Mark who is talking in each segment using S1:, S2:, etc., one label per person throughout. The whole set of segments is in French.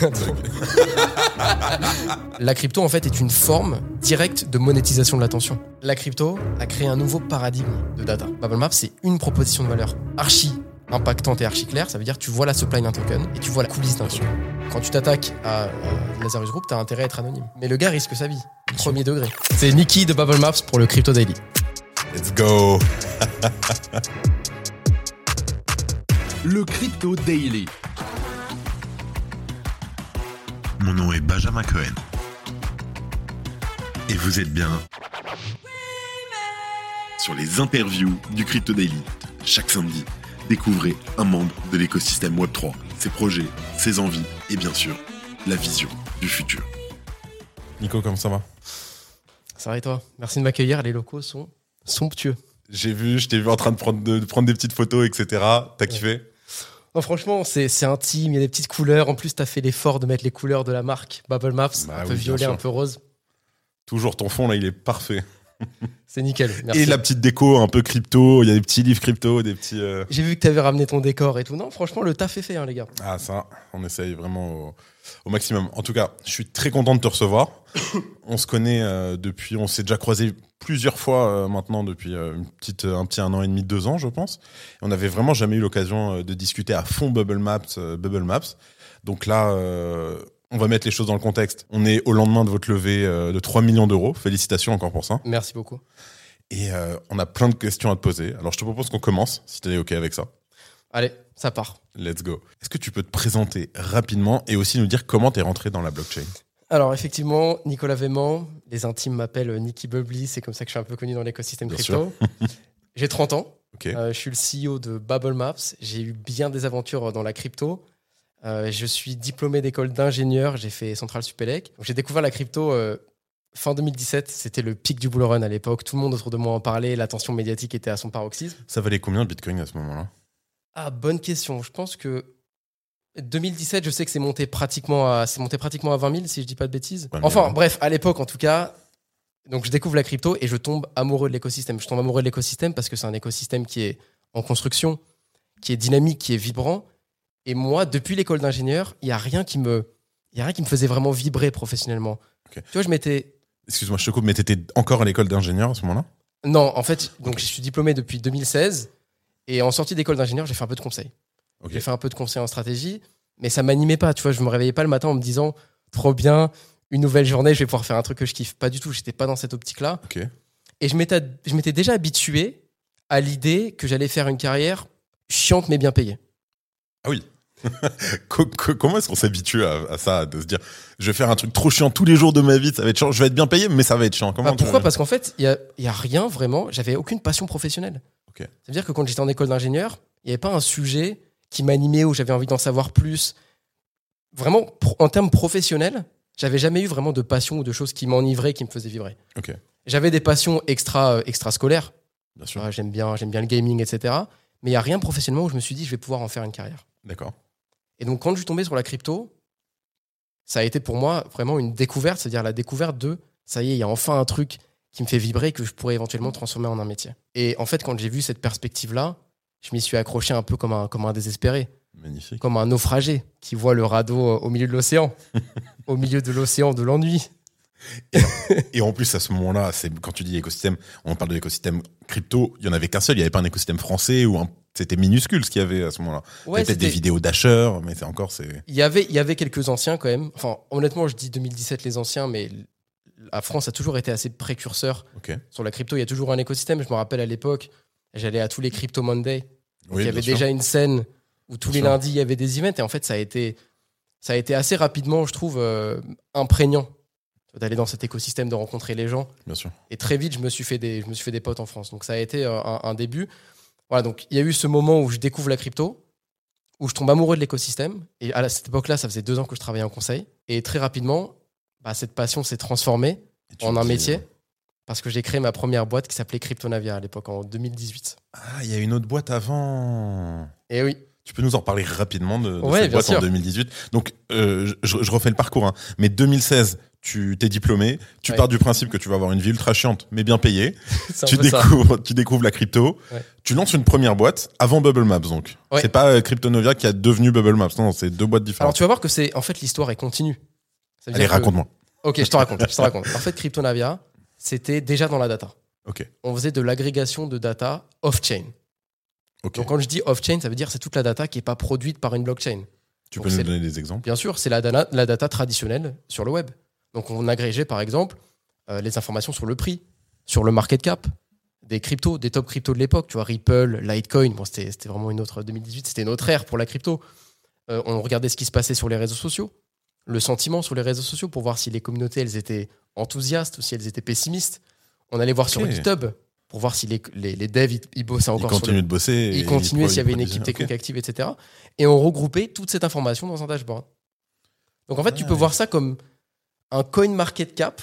S1: la crypto, en fait, est une forme directe de monétisation de l'attention. La crypto a créé un nouveau paradigme de data. Bubble Map, c'est une proposition de valeur archi impactante et archi claire. Ça veut dire que tu vois la supply d'un token et tu vois la coulisse d'un token. Quand tu t'attaques à, à Lazarus Group, tu as intérêt à être anonyme. Mais le gars risque sa vie. Premier degré. C'est Nikki de Bubble Maps pour le Crypto Daily.
S2: Let's go
S3: Le Crypto Daily.
S2: Mon nom est Benjamin Cohen. Et vous êtes bien sur les interviews du Crypto Daily. Chaque samedi, découvrez un membre de l'écosystème Web3, ses projets, ses envies et bien sûr, la vision du futur.
S4: Nico, comment ça va?
S1: Ça va et toi? Merci de m'accueillir. Les locaux sont somptueux.
S4: J'ai vu, je t'ai vu en train de prendre, de, de prendre des petites photos, etc. T'as kiffé?
S1: Oh, franchement, c'est intime, il y a des petites couleurs. En plus, tu as fait l'effort de mettre les couleurs de la marque Bubble Maps,
S4: Bah
S1: un
S4: oui,
S1: peu violet, un peu rose.
S4: Toujours ton fond, là, il est parfait.
S1: C'est nickel. Merci.
S4: Et la petite déco un peu crypto, il y a des petits livres crypto, des petits... euh,
S1: J'ai vu que tu avais ramené ton décor et tout. Non, franchement, le taf est fait, hein, les gars.
S4: Ah ça, on essaye vraiment au, au maximum. En tout cas, je suis très content de te recevoir. on se connaît euh, depuis, on s'est déjà croisé plusieurs fois euh, maintenant depuis euh, une petite, un petit un an et demi, deux ans, je pense. Et on n'avait vraiment jamais eu l'occasion de discuter à fond Bubble Maps, Bubble Maps. Donc là, on va mettre les choses dans le contexte. On est au lendemain de votre levée de 3 millions d'euros. Félicitations encore pour ça.
S1: Merci beaucoup.
S4: Et on a plein de questions à te poser. Alors je te propose qu'on commence, si tu es OK avec ça.
S1: Allez, ça part.
S4: Let's go. Est-ce que tu peux te présenter rapidement et aussi nous dire comment tu es rentré dans la blockchain?
S1: Alors, effectivement, Nicolas Véman, les intimes m'appellent Nicky Bubbly, c'est comme ça que je suis un peu connu dans l'écosystème crypto. J'ai 30 ans,
S4: Ok.
S1: Euh, je suis le CEO de Bubble Maps, j'ai eu bien des aventures dans la crypto. Euh, je suis diplômé d'école d'ingénieur, j'ai fait Central Supélec. J'ai découvert la crypto euh, fin 2017, c'était le pic du bull run à l'époque. Tout le monde autour de moi en parlait, l'attention médiatique était à son paroxysme.
S4: Ça valait combien de Bitcoin à ce moment-là?
S1: Ah, bonne question. Je pense que 2017, je sais que c'est monté pratiquement à, c'est monté pratiquement à 20 000, si je dis pas de bêtises.
S4: Ouais,
S1: Enfin,
S4: ouais.
S1: bref, à l'époque, en tout cas, donc je découvre la crypto et je tombe amoureux de l'écosystème. Je tombe amoureux de l'écosystème parce que c'est un écosystème qui est en construction, qui est dynamique, qui est vibrant. Et moi, depuis l'école d'ingénieur, il y a rien qui me, il y a rien qui me faisait vraiment vibrer professionnellement. Tu vois, je m'étais,
S4: Excuse-moi, je te coupe, mais t'étais encore à l'école d'ingénieur à ce moment-là?
S1: Non, en fait, donc je suis diplômé depuis 2016 et en sortie d'école d'ingénieur, j'ai fait un peu de conseil. J'ai fait un peu de conseil en stratégie, mais ça m'animait pas. Tu vois, je me réveillais pas le matin en me disant trop bien, une nouvelle journée, je vais pouvoir faire un truc que je kiffe. Pas du tout. J'étais pas dans cette optique-là. Et je m'étais, je m'étais déjà habitué à l'idée que j'allais faire une carrière chiante mais bien payée.
S4: Ah oui. Co- co- Comment est-ce qu'on s'habitue à, à ça, de se dire, je vais faire un truc trop chiant tous les jours de ma vie, ça va être chiant, je vais être bien payé, mais ça va être chiant. Comment
S1: Bah, pourquoi Parce qu'en fait, il y a, il y a rien vraiment. J'avais aucune passion professionnelle.
S4: Ok.
S1: Ça veut dire que quand j'étais en école d'ingénieur, il n'y avait pas un sujet qui m'animait où j'avais envie d'en savoir plus. Vraiment, en termes professionnels, j'avais jamais eu vraiment de passion ou de choses qui m'enivraient, qui me faisaient vibrer. J'avais des passions extra, euh, extra scolaires.
S4: Bien sûr.
S1: Ah, j'aime bien, j'aime bien le gaming, etc. Mais il y a rien professionnellement où je me suis dit je vais pouvoir en faire une carrière.
S4: D'accord.
S1: Et donc quand je suis tombé sur la crypto, ça a été pour moi vraiment une découverte, c'est-à-dire la découverte de ça y est, il y a enfin un truc qui me fait vibrer que je pourrais éventuellement transformer en un métier. Et en fait, quand j'ai vu cette perspective-là, je m'y suis accroché un peu comme un, comme un désespéré,
S4: Magnifique.
S1: comme un naufragé qui voit le radeau euh, au milieu de l'océan, au milieu de l'océan de l'ennui.
S4: Et en plus, à ce moment-là, c'est quand tu dis écosystème, on parle de l'écosystème crypto, il y en avait qu'un seul, il n'y avait pas un écosystème français ou un... c'était minuscule ce qu'il y avait à ce moment-là.
S1: Ouais,
S4: peut-être des vidéos d'acheteurs, mais c'est encore, c'est.
S1: Il y avait, il y avait quelques anciens quand même. Enfin, honnêtement, je dis 2017 les anciens, mais la France a toujours été assez précurseur sur la crypto. Il y a toujours un écosystème. Je me rappelle à l'époque, j'allais à tous les Crypto Monday.
S4: Oui,
S1: il y avait
S4: sûr.
S1: déjà une scène où tous
S4: Bien
S1: les
S4: sûr.
S1: lundis, il y avait des events. Et en fait, ça a été, ça a été assez rapidement, je trouve, euh, imprégnant d'aller dans cet écosystème, de rencontrer les gens.
S4: Bien sûr.
S1: Et très vite, je me suis fait des, je me suis fait des potes en France. Donc ça a été euh, un, un début. Voilà, donc il y a eu ce moment où je découvre la crypto, où je tombe amoureux de l'écosystème. Et à cette époque-là, ça faisait deux ans que je travaillais en conseil. Et très rapidement, bah, cette passion s'est transformée en un métier. Parce que j'ai créé ma première boîte qui s'appelait Cryptonavia à l'époque, en 2018.
S4: Ah, il y a une autre boîte avant.
S1: Et oui,
S4: Tu peux nous en parler rapidement de, de
S1: Ouais,
S4: cette boîte en
S1: sûr.
S4: 2018 Donc, euh, je, je refais le parcours. hein. Mais 2016, tu t'es diplômé, tu
S1: Ouais.
S4: pars du principe que tu vas avoir une vie ultra chiante, mais bien payée. Tu
S1: ça.
S4: découvres, tu découvres la crypto.
S1: Ouais.
S4: Tu lances une première boîte avant Bubble Maps, donc.
S1: Ouais.
S4: C'est pas euh, Cryptonovia qui a devenu Bubble Maps. Non, c'est deux boîtes
S1: Alors
S4: différentes.
S1: tu vas voir que c'est en fait l'histoire est continue. Ça veut
S4: Allez,
S1: que-
S4: raconte-moi.
S1: Ok, je te raconte. je te raconte. En fait, Cryptonavia, c'était déjà dans la data.
S4: Ok.
S1: On faisait de l'agrégation de data off-chain.
S4: Ok.
S1: Donc quand je dis off-chain, ça veut dire c'est toute la data qui n'est pas produite par une blockchain.
S4: tu
S1: donc
S4: peux nous donner des exemples?
S1: Bien sûr, c'est la, dana- la data traditionnelle sur le web. Donc on agrégeait par exemple euh, les informations sur le prix, sur le market cap, des cryptos, des top cryptos de l'époque, tu vois, Ripple, Litecoin, bon, c'était c'était vraiment une autre 2018, c'était une autre ère pour la crypto. Euh, on regardait ce qui se passait sur les réseaux sociaux, le sentiment sur les réseaux sociaux pour voir si les communautés elles étaient enthousiastes ou si elles étaient pessimistes. On allait voir sur. GitHub pour voir si les, les, les devs ils, ils bossaient
S4: Ils
S1: encore sur le
S4: continuent de bosser.
S1: ils continuaient s'il y avait une équipe technique active, etc. Et on regroupait toute cette information dans un dashboard. Donc en fait, tu peux
S4: ouais.
S1: voir ça comme un coin market cap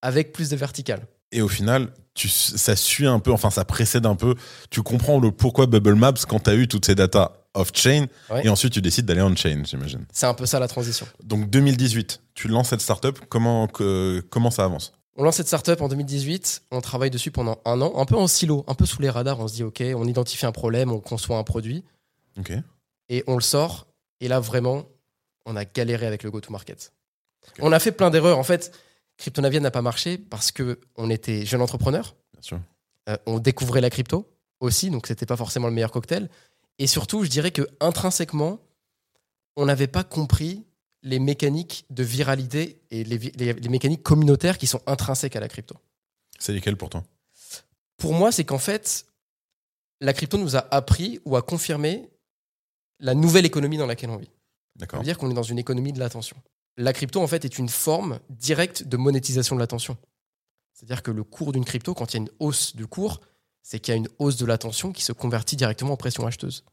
S1: avec plus de vertical.
S4: Et au final, tu, ça suit un peu, enfin, ça précède un peu. Tu comprends le pourquoi Bubble Maps quand tu as eu toutes ces datas off-chain.
S1: Ouais.
S4: Et ensuite, tu décides d'aller on-chain, j'imagine.
S1: C'est un peu ça la transition.
S4: Donc 2018, tu lances cette startup. Comment, que, comment ça avance?
S1: On lance cette startup en 2018, on travaille dessus pendant un an, un peu en silo, un peu sous les radars. On se dit, OK, on identifie un problème, on conçoit un produit et on le sort. Et là, vraiment, on a galéré avec le go-to-market. On a fait plein d'erreurs. En fait, Cryptonavia n'a pas marché parce que on était jeune entrepreneur.
S4: Bien sûr.
S1: Euh, on découvrait la crypto aussi, donc c'était pas forcément le meilleur cocktail. Et surtout, je dirais que intrinsèquement, on n'avait pas compris les mécaniques de viralité et les, vi- les- les mécaniques communautaires qui sont intrinsèques à la crypto.
S4: C'est lesquels pour toi
S1: Pour moi, c'est qu'en fait, la crypto nous a appris ou a confirmé la nouvelle économie dans laquelle on vit. Ça
S4: D'accord.
S1: veut dire qu'on est dans une économie de l'attention. La crypto, en fait, est une forme directe de monétisation de l'attention. C'est-à-dire que le cours d'une crypto, quand il y a une hausse du cours, c'est qu'il y a une hausse de l'attention qui se convertit directement en pression acheteuse.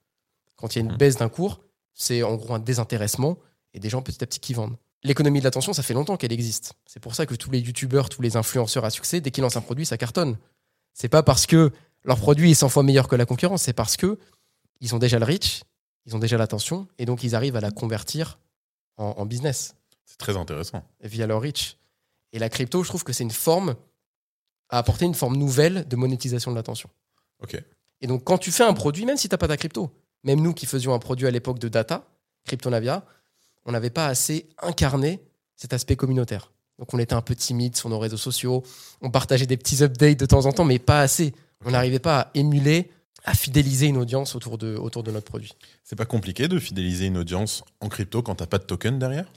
S1: Quand il y a une
S4: Mhm.
S1: baisse d'un cours, c'est en gros un désintéressement et des gens petit à petit qui vendent. L'économie de l'attention, ça fait longtemps qu'elle existe. C'est pour ça que tous les youtubeurs, tous les influenceurs à succès, dès qu'ils lancent un produit, ça cartonne. C'est pas parce que leur produit est 100 fois meilleur que la concurrence, c'est parce que ils ont déjà le reach, ils ont déjà l'attention, et donc ils arrivent à la convertir en, en business
S4: C'est très intéressant.
S1: via leur reach. Et la crypto, je trouve que c'est une forme à apporter une forme nouvelle de monétisation de l'attention.
S4: Ok.
S1: Et donc, quand tu fais un produit, même si tu n'as pas ta crypto, même nous qui faisions un produit à l'époque de data, Cryptonavia, on n'avait pas assez incarné cet aspect communautaire. Donc, on était un peu timide sur nos réseaux sociaux, on partageait des petits updates de temps en temps, mais pas assez. On n'arrivait pas à émuler, à fidéliser une audience autour de, autour de notre produit.
S4: C'est pas compliqué de fidéliser une audience en crypto quand t'as pas de token derrière?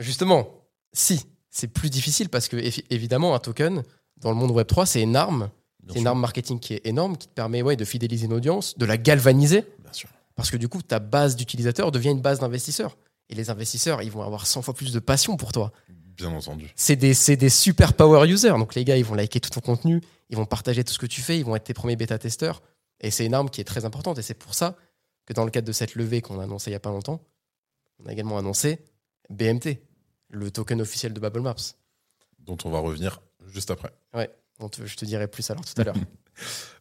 S1: Justement, si, c'est plus difficile parce que, évi- évidemment, un token, dans le monde Web3, c'est une arme.
S4: Bien
S1: C'est une arme marketing qui est énorme, qui te permet ouais, de fidéliser une audience, de la galvaniser.
S4: Bien sûr.
S1: Parce que du coup, ta base d'utilisateurs devient une base d'investisseurs. Et les investisseurs, ils vont avoir 100 fois plus de passion pour toi.
S4: Bien entendu.
S1: C'est des, c'est des super power users. Donc les gars, ils vont liker tout ton contenu, ils vont partager tout ce que tu fais, ils vont être tes premiers bêta-testeurs. Et c'est une arme qui est très importante. Et c'est pour ça que dans le cadre de cette levée qu'on a annoncée il n'y a pas longtemps, on a également annoncé BMT, le token officiel de Bubble Maps.
S4: Dont on va revenir juste après.
S1: Te- je te dirai plus alors tout à l'heure.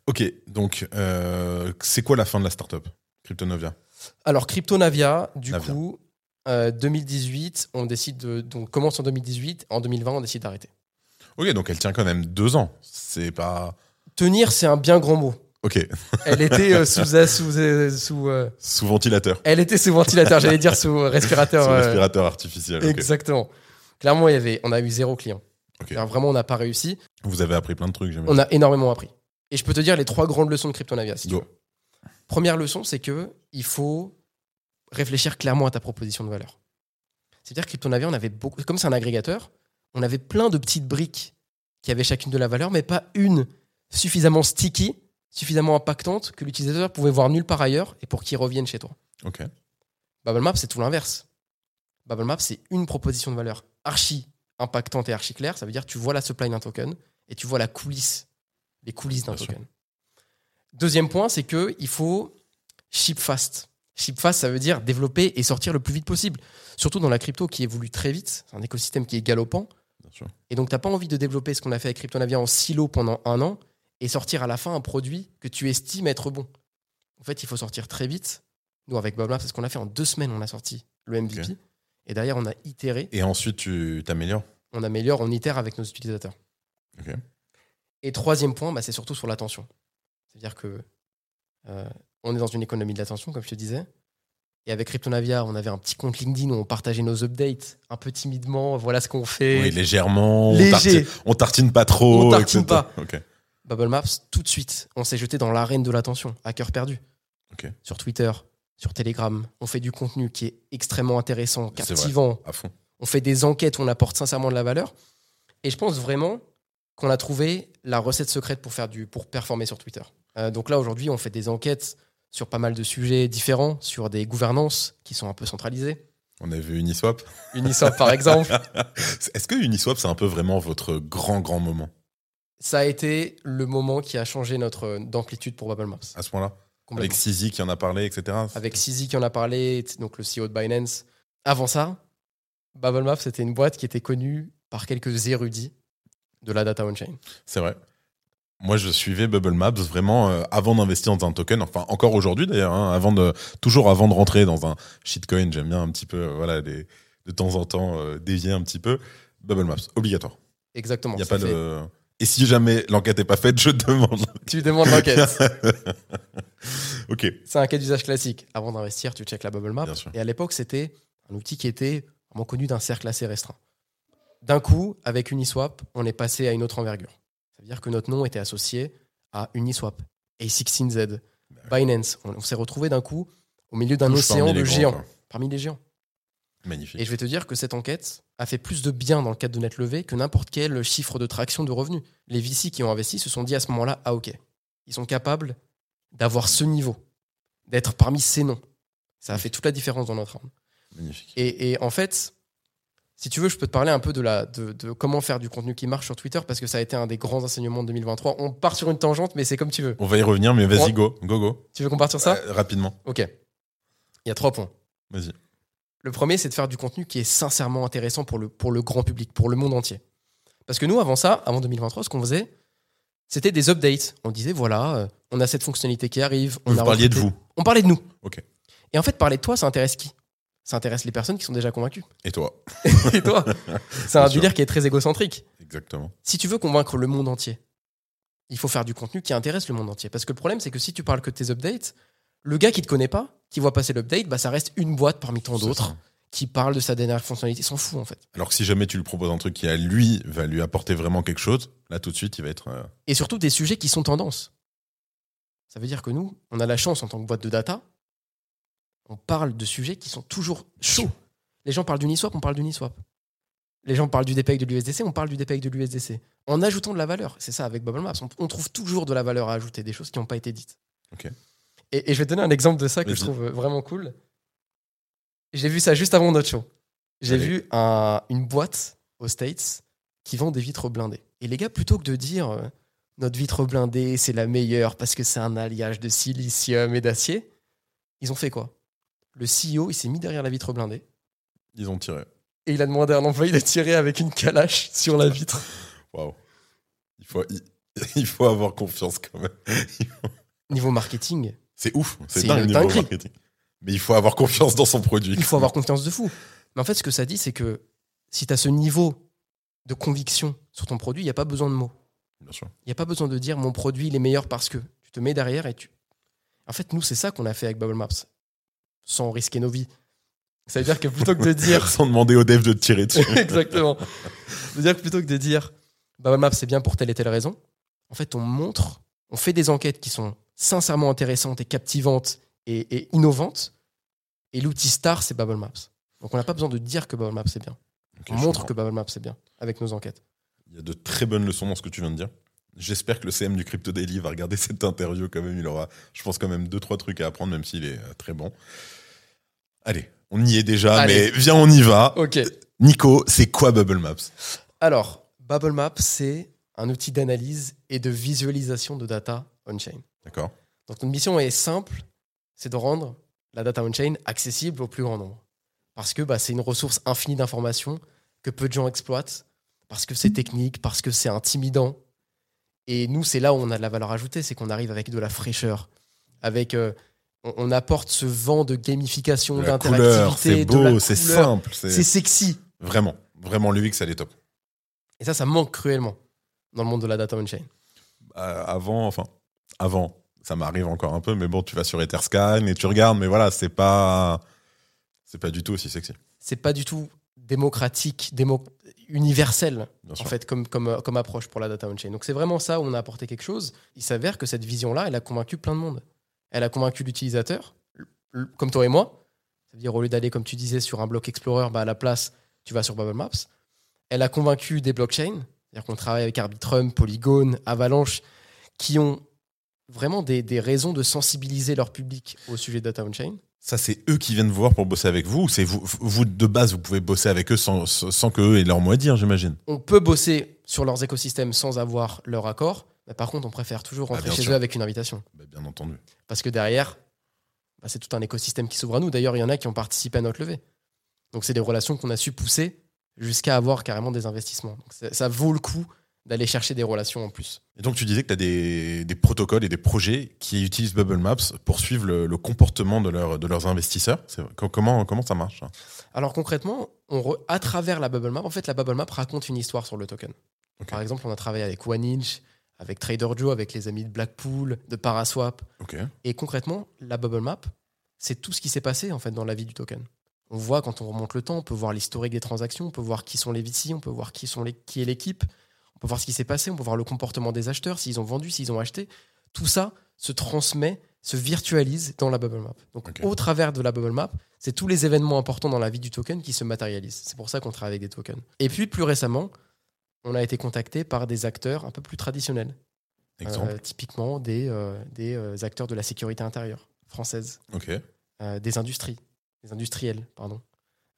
S4: Ok, donc euh, c'est quoi la fin de la startup Cryptonovia?
S1: Alors, Cryptonavia, du
S4: Navia.
S1: coup, euh, 2018, on décide de. Donc, on commence en 2018. En 2020, on décide d'arrêter.
S4: Ok, donc elle tient quand même deux ans. C'est pas.
S1: Tenir, c'est un bien grand mot.
S4: Ok,
S1: Elle était euh, sous. euh, sous, euh, sous, euh,
S4: sous ventilateur.
S1: elle était sous ventilateur, j'allais dire sous respirateur.
S4: Sous
S1: euh,
S4: respirateur artificiel.
S1: Exactement. Clairement, il y avait, on a eu zéro client. Vraiment, on n'a pas réussi.
S4: Vous avez appris plein de trucs.
S1: On a énormément appris. Et je peux te dire les trois grandes leçons de Cryptonavia. Si tu
S4: Go.
S1: veux. Première leçon, c'est que il faut réfléchir clairement à ta proposition de valeur. C'est-à-dire que Cryptonavia, on avait beaucoup, comme c'est un agrégateur, on avait plein de petites briques qui avaient chacune de la valeur, mais pas une suffisamment sticky, suffisamment impactante que l'utilisateur pouvait voir nulle part ailleurs et pour qu'il revienne chez toi.
S4: Ok.
S1: Bubble Map, c'est tout l'inverse. Bubble Map, c'est une proposition de valeur archi impactante et archi claire. Ça veut dire que tu vois la supply d'un token et tu vois la coulisse, les coulisses d'un
S4: sûr.
S1: token. Deuxième point, c'est que il faut ship fast. Ship fast, ça veut dire développer et sortir le plus vite possible. Surtout dans la crypto qui évolue très vite. C'est un écosystème qui est galopant.
S4: Bien sûr.
S1: Et donc, tu n'as pas envie de développer ce qu'on a fait avec Cryptonavia en silo pendant un an et sortir à la fin un produit que tu estimes être bon. En fait, il faut sortir très vite. Nous, avec Map, c'est ce qu'on a fait en deux semaines. On a sorti le MVP. Et derrière, on a itéré.
S4: Et ensuite, tu t'améliores
S1: on améliore, on itère avec nos utilisateurs. Et troisième point, bah, c'est surtout sur l'attention. C'est-à-dire que euh, on est dans une économie de l'attention, comme je te disais. Et avec Cryptonavia, on avait un petit compte LinkedIn où on partageait nos updates un peu timidement. Voilà ce qu'on fait.
S4: Oui, légèrement.
S1: Léger.
S4: On tartine, on tartine pas trop.
S1: On tartine
S4: etc.
S1: pas.
S4: Ok.
S1: Bubble Maps, tout de suite, on s'est jeté dans l'arène de l'attention, à cœur perdu.
S4: Ok.
S1: Sur Twitter, sur Telegram, on fait du contenu qui est extrêmement intéressant, captivant.
S4: À fond.
S1: On fait des enquêtes où on apporte sincèrement de la valeur. Et je pense vraiment qu'on a trouvé la recette secrète pour, faire du, pour performer sur Twitter. Euh, donc là, aujourd'hui, on fait des enquêtes sur pas mal de sujets différents, sur des gouvernances qui sont un peu centralisées.
S4: On a vu Uniswap.
S1: Uniswap, par exemple.
S4: Est-ce que Uniswap, c'est un peu vraiment votre grand, grand moment?
S1: Ça a été le moment qui a changé notre d'amplitude pour Bubble Maps.
S4: à ce moment-là
S1: Complètement.
S4: Avec Sizi qui en a parlé, etc.
S1: avec Sizi qui en a parlé, donc le CEO de Binance. Avant ça, Bubble Maps, c'était une boîte qui était connue par quelques érudits de la data on-chain.
S4: C'est vrai. Moi, je suivais Bubble Maps vraiment euh, avant d'investir dans un token. Enfin, encore aujourd'hui d'ailleurs. hein, avant de, toujours avant de rentrer dans un shitcoin, j'aime bien un petit peu, euh, voilà, de temps en temps euh, dévier un petit peu. Bubble Maps, obligatoire.
S1: Exactement.
S4: Il y a pas
S1: fait-
S4: de. Et si jamais l'enquête est pas faite, je demande.
S1: Tu demandes l'enquête.
S4: ok.
S1: C'est un cas d'usage classique. Avant d'investir, tu checkes la Bubble Map.
S4: Bien sûr.
S1: Et à l'époque, c'était un outil qui était vraiment connu d'un cercle assez restreint. D'un coup, avec Uniswap, on est passé à une autre envergure. Ça veut dire que notre nom était associé à Uniswap, A16Z, Binance. On, on s'est retrouvé d'un coup au milieu d'un océan de géants, parmi les géants.
S4: Magnifique.
S1: Et je vais te dire que cette enquête a fait plus de bien dans le cadre de net levé que n'importe quel chiffre de traction de revenus. Les VC qui ont investi se sont dit à ce moment-là, ah ok, ils sont capables d'avoir ce niveau, d'être parmi ces noms. Ça a fait toute la différence dans notre arme.
S4: Magnifique.
S1: Et, et en fait, si tu veux, je peux te parler un peu de, la, de, de comment faire du contenu qui marche sur Twitter parce que ça a été un des grands enseignements de 2023. On part sur une tangente, mais c'est comme tu veux.
S4: On va y revenir, mais vas-y, go, go, go.
S1: Tu veux qu'on parte sur ça?
S4: Euh, rapidement.
S1: Ok. Il y a trois points.
S4: Vas-y.
S1: Le premier, c'est de faire du contenu qui est sincèrement intéressant pour le, pour le grand public, pour le monde entier. Parce que nous, avant ça, avant 2023, ce qu'on faisait, c'était des updates. On disait, voilà, euh, on a cette fonctionnalité qui arrive. On
S4: Vous
S1: a
S4: parliez de vous.
S1: On parlait de nous.
S4: Ok.
S1: Et en fait, parler de toi, ça intéresse qui? Ça intéresse les personnes qui sont déjà convaincues.
S4: Et toi
S1: Et toi C'est un
S4: Bien sûr.
S1: délire qui est très égocentrique.
S4: Exactement.
S1: Si tu veux convaincre le monde entier, il faut faire du contenu qui intéresse le monde entier. Parce que le problème, c'est que si tu parles que de tes updates, le gars qui te connaît pas, qui voit passer l'update, bah, ça reste une boîte parmi tant d'autres qui parle de sa dernière fonctionnalité. Il s'en fout, en fait.
S4: Alors que si jamais tu lui proposes un truc qui à lui va lui apporter vraiment quelque chose, là tout de suite il va être. euh,
S1: Et surtout des sujets qui sont tendance. Ça veut dire que nous, on a la chance en tant que boîte de data, on parle de sujets qui sont toujours chauds. Les gens parlent d'Uniswap, on parle d'Uniswap. Les gens parlent du DPEG de l'USDC, on parle du DPEG de l'USDC. En ajoutant de la valeur. C'est ça avec Bubble Maps. On, on trouve toujours de la valeur à ajouter, des choses qui n'ont pas été dites.
S4: Ok.
S1: Et, et je vais te donner un exemple de ça que je trouve vraiment cool. J'ai vu ça juste avant notre show. J'ai vu un- une boîte aux States qui vend des vitres blindées. Et les gars, plutôt que de dire euh, notre vitre blindée, c'est la meilleure parce que c'est un alliage de silicium et d'acier, ils ont fait quoi? Le CEO, il s'est mis derrière la vitre blindée
S4: Ils ont tiré.
S1: et il a demandé à un employé de tirer avec une calache sur la vitre.
S4: Waouh. Il faut, il, il faut avoir confiance quand même.
S1: Niveau marketing,
S4: C'est ouf. C'est dingue niveau marketing. Mais il faut avoir confiance dans son produit.
S1: il faut avoir confiance de fou. Mais en fait, ce que ça dit, c'est que si tu as ce niveau de conviction sur ton produit, il n'y a pas besoin de mots.
S4: Bien sûr.
S1: Il n'y a pas besoin de dire mon produit il est meilleur parce que. Tu te mets derrière et tu. En fait, nous, c'est ça qu'on a fait avec Bubble Maps. Sans risquer nos vies. Ça veut dire que plutôt que de dire.
S4: Sans demander au dev de te tirer dessus.
S1: Exactement. Ça veut dire que plutôt que de dire Bubble Maps c'est bien pour telle et telle raison, en fait, on montre, on fait des enquêtes qui sont sincèrement intéressantes et captivantes et, et innovantes. Et l'outil star, c'est Bubble Maps. Donc on n'a pas besoin de dire que Bubble Maps c'est bien. On montre que. Bubble Maps c'est bien avec nos enquêtes.
S4: Il y a de très bonnes leçons dans ce que tu viens de dire. J'espère que le CM du Crypto Daily va regarder cette interview quand même. Il aura, je pense, quand même deux, trois trucs à apprendre, même s'il est euh, très bon. Allez, on y est déjà,
S1: Allez.
S4: mais viens, on y va.
S1: Ok.
S4: Nico, c'est quoi Bubble Maps?
S1: Alors, Bubble Maps, c'est un outil d'analyse et de visualisation de data on-chain.
S4: D'accord
S1: Donc, notre mission est simple, c'est de rendre la data on-chain accessible au plus grand nombre. Parce que bah, c'est une ressource infinie d'informations que peu de gens exploitent, parce que c'est technique, parce que c'est intimidant. Et nous, c'est là où on a de la valeur ajoutée, c'est qu'on arrive avec de la fraîcheur, avec... euh, on, on apporte ce vent de gamification, d'interactivité,
S4: c'est
S1: de
S4: beau, c'est simple.
S1: C'est
S4: C'est
S1: sexy.
S4: vraiment, vraiment l'UX, elle est top.
S1: Et ça, ça manque cruellement dans le monde de la data on-chain.
S4: Euh, avant, enfin, avant, ça m'arrive encore un peu, mais bon, tu vas sur Etherscan et tu regardes, mais voilà, c'est pas, c'est pas du tout aussi sexy.
S1: C'est pas du tout démocratique, démo universel, en fait, comme, comme, comme approche pour la data on-chain. Donc c'est vraiment ça où on a apporté quelque chose. Il s'avère que cette vision-là, elle a convaincu plein de monde. Elle a convaincu l'utilisateur, comme toi et moi. C'est-à-dire, au lieu d'aller, comme tu disais, sur un bloc Explorer, bah, à la place, tu vas sur Bubble Maps. Elle a convaincu des blockchains, c'est-à-dire qu'on travaille avec Arbitrum, Polygon, Avalanche, qui ont vraiment des, des raisons de sensibiliser leur public au sujet de data on-chain.
S4: Ça, c'est eux qui viennent vous voir pour bosser avec vous, ou c'est vous, vous de base, vous pouvez bosser avec eux sans, sans que eux aient leur mot à dire, j'imagine?
S1: On peut bosser sur leurs écosystèmes sans avoir leur accord, mais par contre, on préfère toujours
S4: Ah,
S1: rentrer chez
S4: sûr.
S1: eux avec une invitation.
S4: Bah, bien entendu.
S1: Parce que derrière, bah, c'est tout un écosystème qui s'ouvre à nous. D'ailleurs, il y en a qui ont participé à notre levée. Donc, c'est des relations qu'on a su pousser jusqu'à avoir carrément des investissements. Donc, ça- ça vaut le coup d'aller chercher des relations en plus.
S4: Et donc, tu disais que tu as des, des protocoles et des projets qui utilisent Bubble Maps pour suivre le, le comportement de, leur- de leurs investisseurs. Comment, comment ça marche ça
S1: Alors concrètement, on re- à travers la bubble map, en fait, la bubble map raconte une histoire sur le token.
S4: Ok.
S1: Par exemple, on a travaillé avec OneInch, avec Trader Joe, avec les amis de Blackpool, de Paraswap. Et concrètement, la bubble map, c'est tout ce qui s'est passé en fait dans la vie du token. On voit quand on remonte le temps, on peut voir l'historique des transactions, on peut voir qui sont les VC, on peut voir qui, sont les, qui est l'équipe, on peut voir ce qui s'est passé, on peut voir le comportement des acheteurs, s'ils ont vendu, s'ils ont acheté. Tout ça se transmet, se virtualise dans la bubble map. Donc au travers de la bubble map, c'est tous les événements importants dans la vie du token qui se matérialisent. C'est pour ça qu'on travaille avec des tokens. Et puis plus récemment, on a été contacté par des acteurs un peu plus traditionnels.
S4: Exemple.
S1: Euh, typiquement des, euh, des euh, acteurs de la sécurité intérieure française,
S4: Ok.
S1: euh, des industries, des industriels, pardon,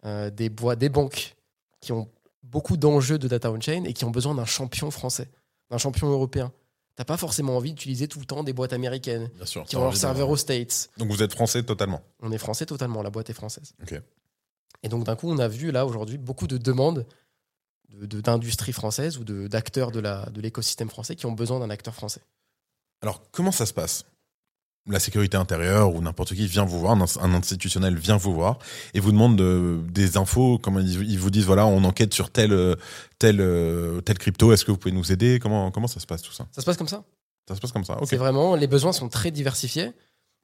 S1: des, bois, des banques qui ont beaucoup d'enjeux de data on-chain et qui ont besoin d'un champion français, d'un champion européen. T'as pas forcément envie d'utiliser tout le temps des boîtes américaines
S4: Bien sûr.
S1: qui ont leur serveur aux States.
S4: Donc, vous êtes français totalement.
S1: On est français totalement, la boîte est française. Et donc d'un coup, on a vu là aujourd'hui beaucoup de demandes de- de- d'industries françaises ou d'acteurs de l'écosystème français qui ont besoin d'un acteur français.
S4: Alors, comment ça se passe? La sécurité intérieure ou n'importe qui vient vous voir, un, institutionnel vient vous voir et vous demande de- des infos. Comment ils, vous disent voilà, on enquête sur tel tel tel crypto. Est-ce que vous pouvez nous aider? Comment comment ça se passe tout ça?
S1: Ça se passe comme ça
S4: Ça se passe comme ça. Ok.
S1: C'est vraiment, les besoins sont très diversifiés,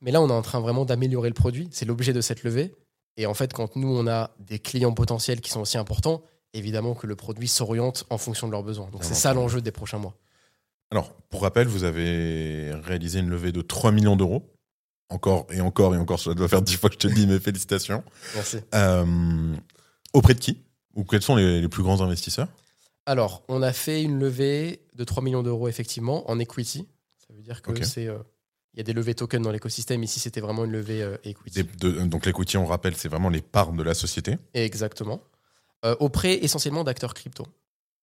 S1: mais là, on est en train vraiment d'améliorer le produit. C'est l'objet de cette levée. Et en fait, quand nous, on a des clients potentiels qui sont aussi importants, évidemment que le produit s'oriente en fonction de leurs besoins. Donc, c'est ça l'enjeu des prochains mois.
S4: Alors, pour rappel, vous avez réalisé une levée de 3 millions d'euros. Encore et encore et encore, ça doit faire 10 fois que je te le dis, mais félicitations.
S1: Merci.
S4: Euh, auprès de qui? Ou quels sont les, les plus grands investisseurs?
S1: Alors, on a fait une levée de 3 millions d'euros, effectivement, en equity. Ça veut dire que c'est. euh, Il y a des levées tokens dans l'écosystème. Ici, c'était vraiment une levée euh, equity.
S4: Des- de- Donc, l'equity, on rappelle, c'est vraiment les parts de la société.
S1: Exactement. Auprès essentiellement d'acteurs crypto.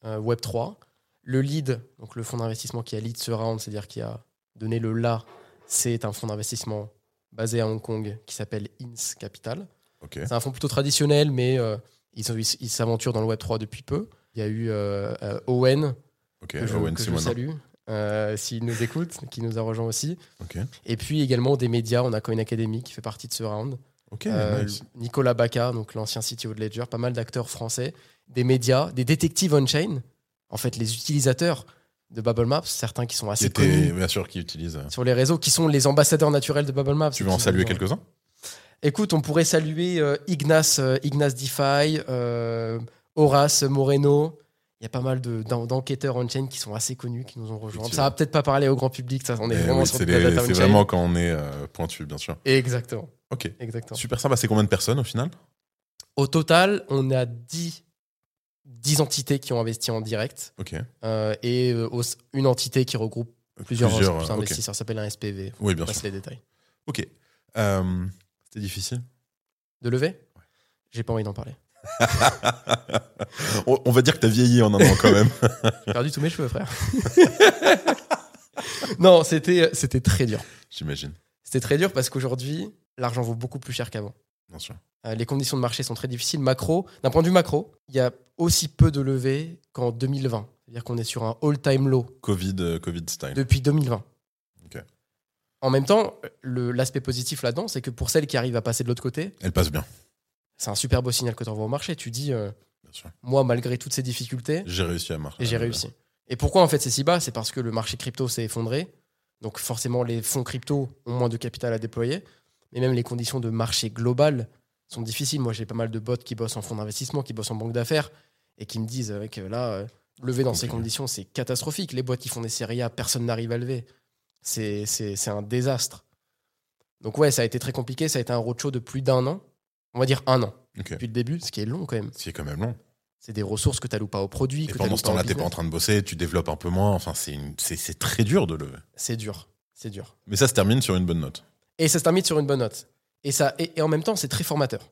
S1: Euh, Web3. Le lead, donc le fonds d'investissement qui a lead ce round, c'est-à-dire qui a donné le là, c'est un fonds d'investissement basé à Hong Kong qui s'appelle INS Capital. C'est un fonds plutôt traditionnel, mais euh, ils s'aventurent dans le Web3 depuis peu. Il y a eu euh, euh, Owen,
S4: Ok.
S1: que je,
S4: Owen
S1: que je
S4: Simona.
S1: salue, euh, s'il nous écoute, qui nous a rejoint aussi. Et puis également des médias, on a Coin Academy qui fait partie de ce round.
S4: Nice.
S1: Nicolas Baca, donc l'ancien CTO de Ledger, pas mal d'acteurs français, des médias, des détectives on-chain. En fait, les utilisateurs de Bubble Maps, certains qui sont
S4: Qui
S1: assez connus
S4: bien sûr, qui utilise. euh,
S1: sur les réseaux, qui sont les ambassadeurs naturels de Bubble Maps.
S4: Tu veux en saluer quelques-uns?
S1: Écoute, on pourrait saluer euh, Ignace, euh, Ignace DeFi, Horace Moreno. Il y a pas mal de- d'en- d'enquêteurs on-chain qui sont assez connus, qui nous ont rejoints. Ça va peut-être pas parler au grand public, ça, on est
S4: Eh
S1: vraiment
S4: oui,
S1: sur
S4: C'est
S1: de
S4: vraiment quand on est euh, pointu, bien sûr.
S1: Exactement,
S4: Ok.
S1: exactement.
S4: Super sympa. C'est combien de personnes au final?
S1: Au total, on a 10, 10 entités qui ont investi en direct euh, et euh, au- une entité qui regroupe plusieurs, investisseurs. Ça s'appelle un SPV.
S4: Oui,
S1: Je
S4: bien
S1: passe
S4: sûr.
S1: les détails.
S4: Ok. Euh, C'était difficile.
S1: De lever? J'ai pas envie d'en parler.
S4: on, on va dire que t'as vieilli en un an quand même.
S1: J'ai perdu tous mes cheveux, frère. non, c'était c'était très dur.
S4: J'imagine.
S1: C'était très dur parce qu'aujourd'hui, l'argent vaut beaucoup plus cher qu'avant.
S4: Bien sûr.
S1: Euh, les conditions de marché sont très difficiles. Macro, d'un point de vue macro, il y a aussi peu de levées qu'en 2020. C'est-à-dire qu'on est sur un all-time low
S4: Covid, euh, Covid style.
S1: depuis 2020.
S4: Ok.
S1: En même temps, l'aspect positif là-dedans, c'est que pour celles qui arrivent à passer de l'autre côté,
S4: Elle passe bien.
S1: c'est un super beau signal que tu envoies au marché. Tu dis, euh. Moi, malgré toutes ces difficultés,
S4: J'ai réussi à marcher.
S1: et j'ai réussi. Et pourquoi en fait c'est si bas? C'est parce que le marché crypto s'est effondré. Donc forcément, les fonds crypto ont moins de capital à déployer. Et même les conditions de marché global sont difficiles. Moi, j'ai pas mal de bots qui bossent en fonds d'investissement, qui bossent en banque d'affaires, et qui me disent euh, que là, euh, lever dans ces conditions, c'est catastrophique. Les boîtes qui font des séries A, personne n'arrive à lever. C'est un désastre. Donc ouais, ça a été très compliqué. Ça a été un roadshow de plus d'un an. On va dire un an depuis le début, ce qui est long quand même.
S4: C'est quand même long.
S1: C'est des ressources que tu alloues pas au produit.
S4: Et
S1: que
S4: pendant ce
S1: pas
S4: temps-là, t'es pas
S1: business.
S4: en train de bosser, tu développes un peu moins. Enfin, c'est une- c'est c'est très dur de lever.
S1: C'est dur. C'est dur.
S4: Mais ça se termine sur une bonne note.
S1: Et ça se termine sur une bonne note. Et, ça, et, et en même temps, c'est très formateur.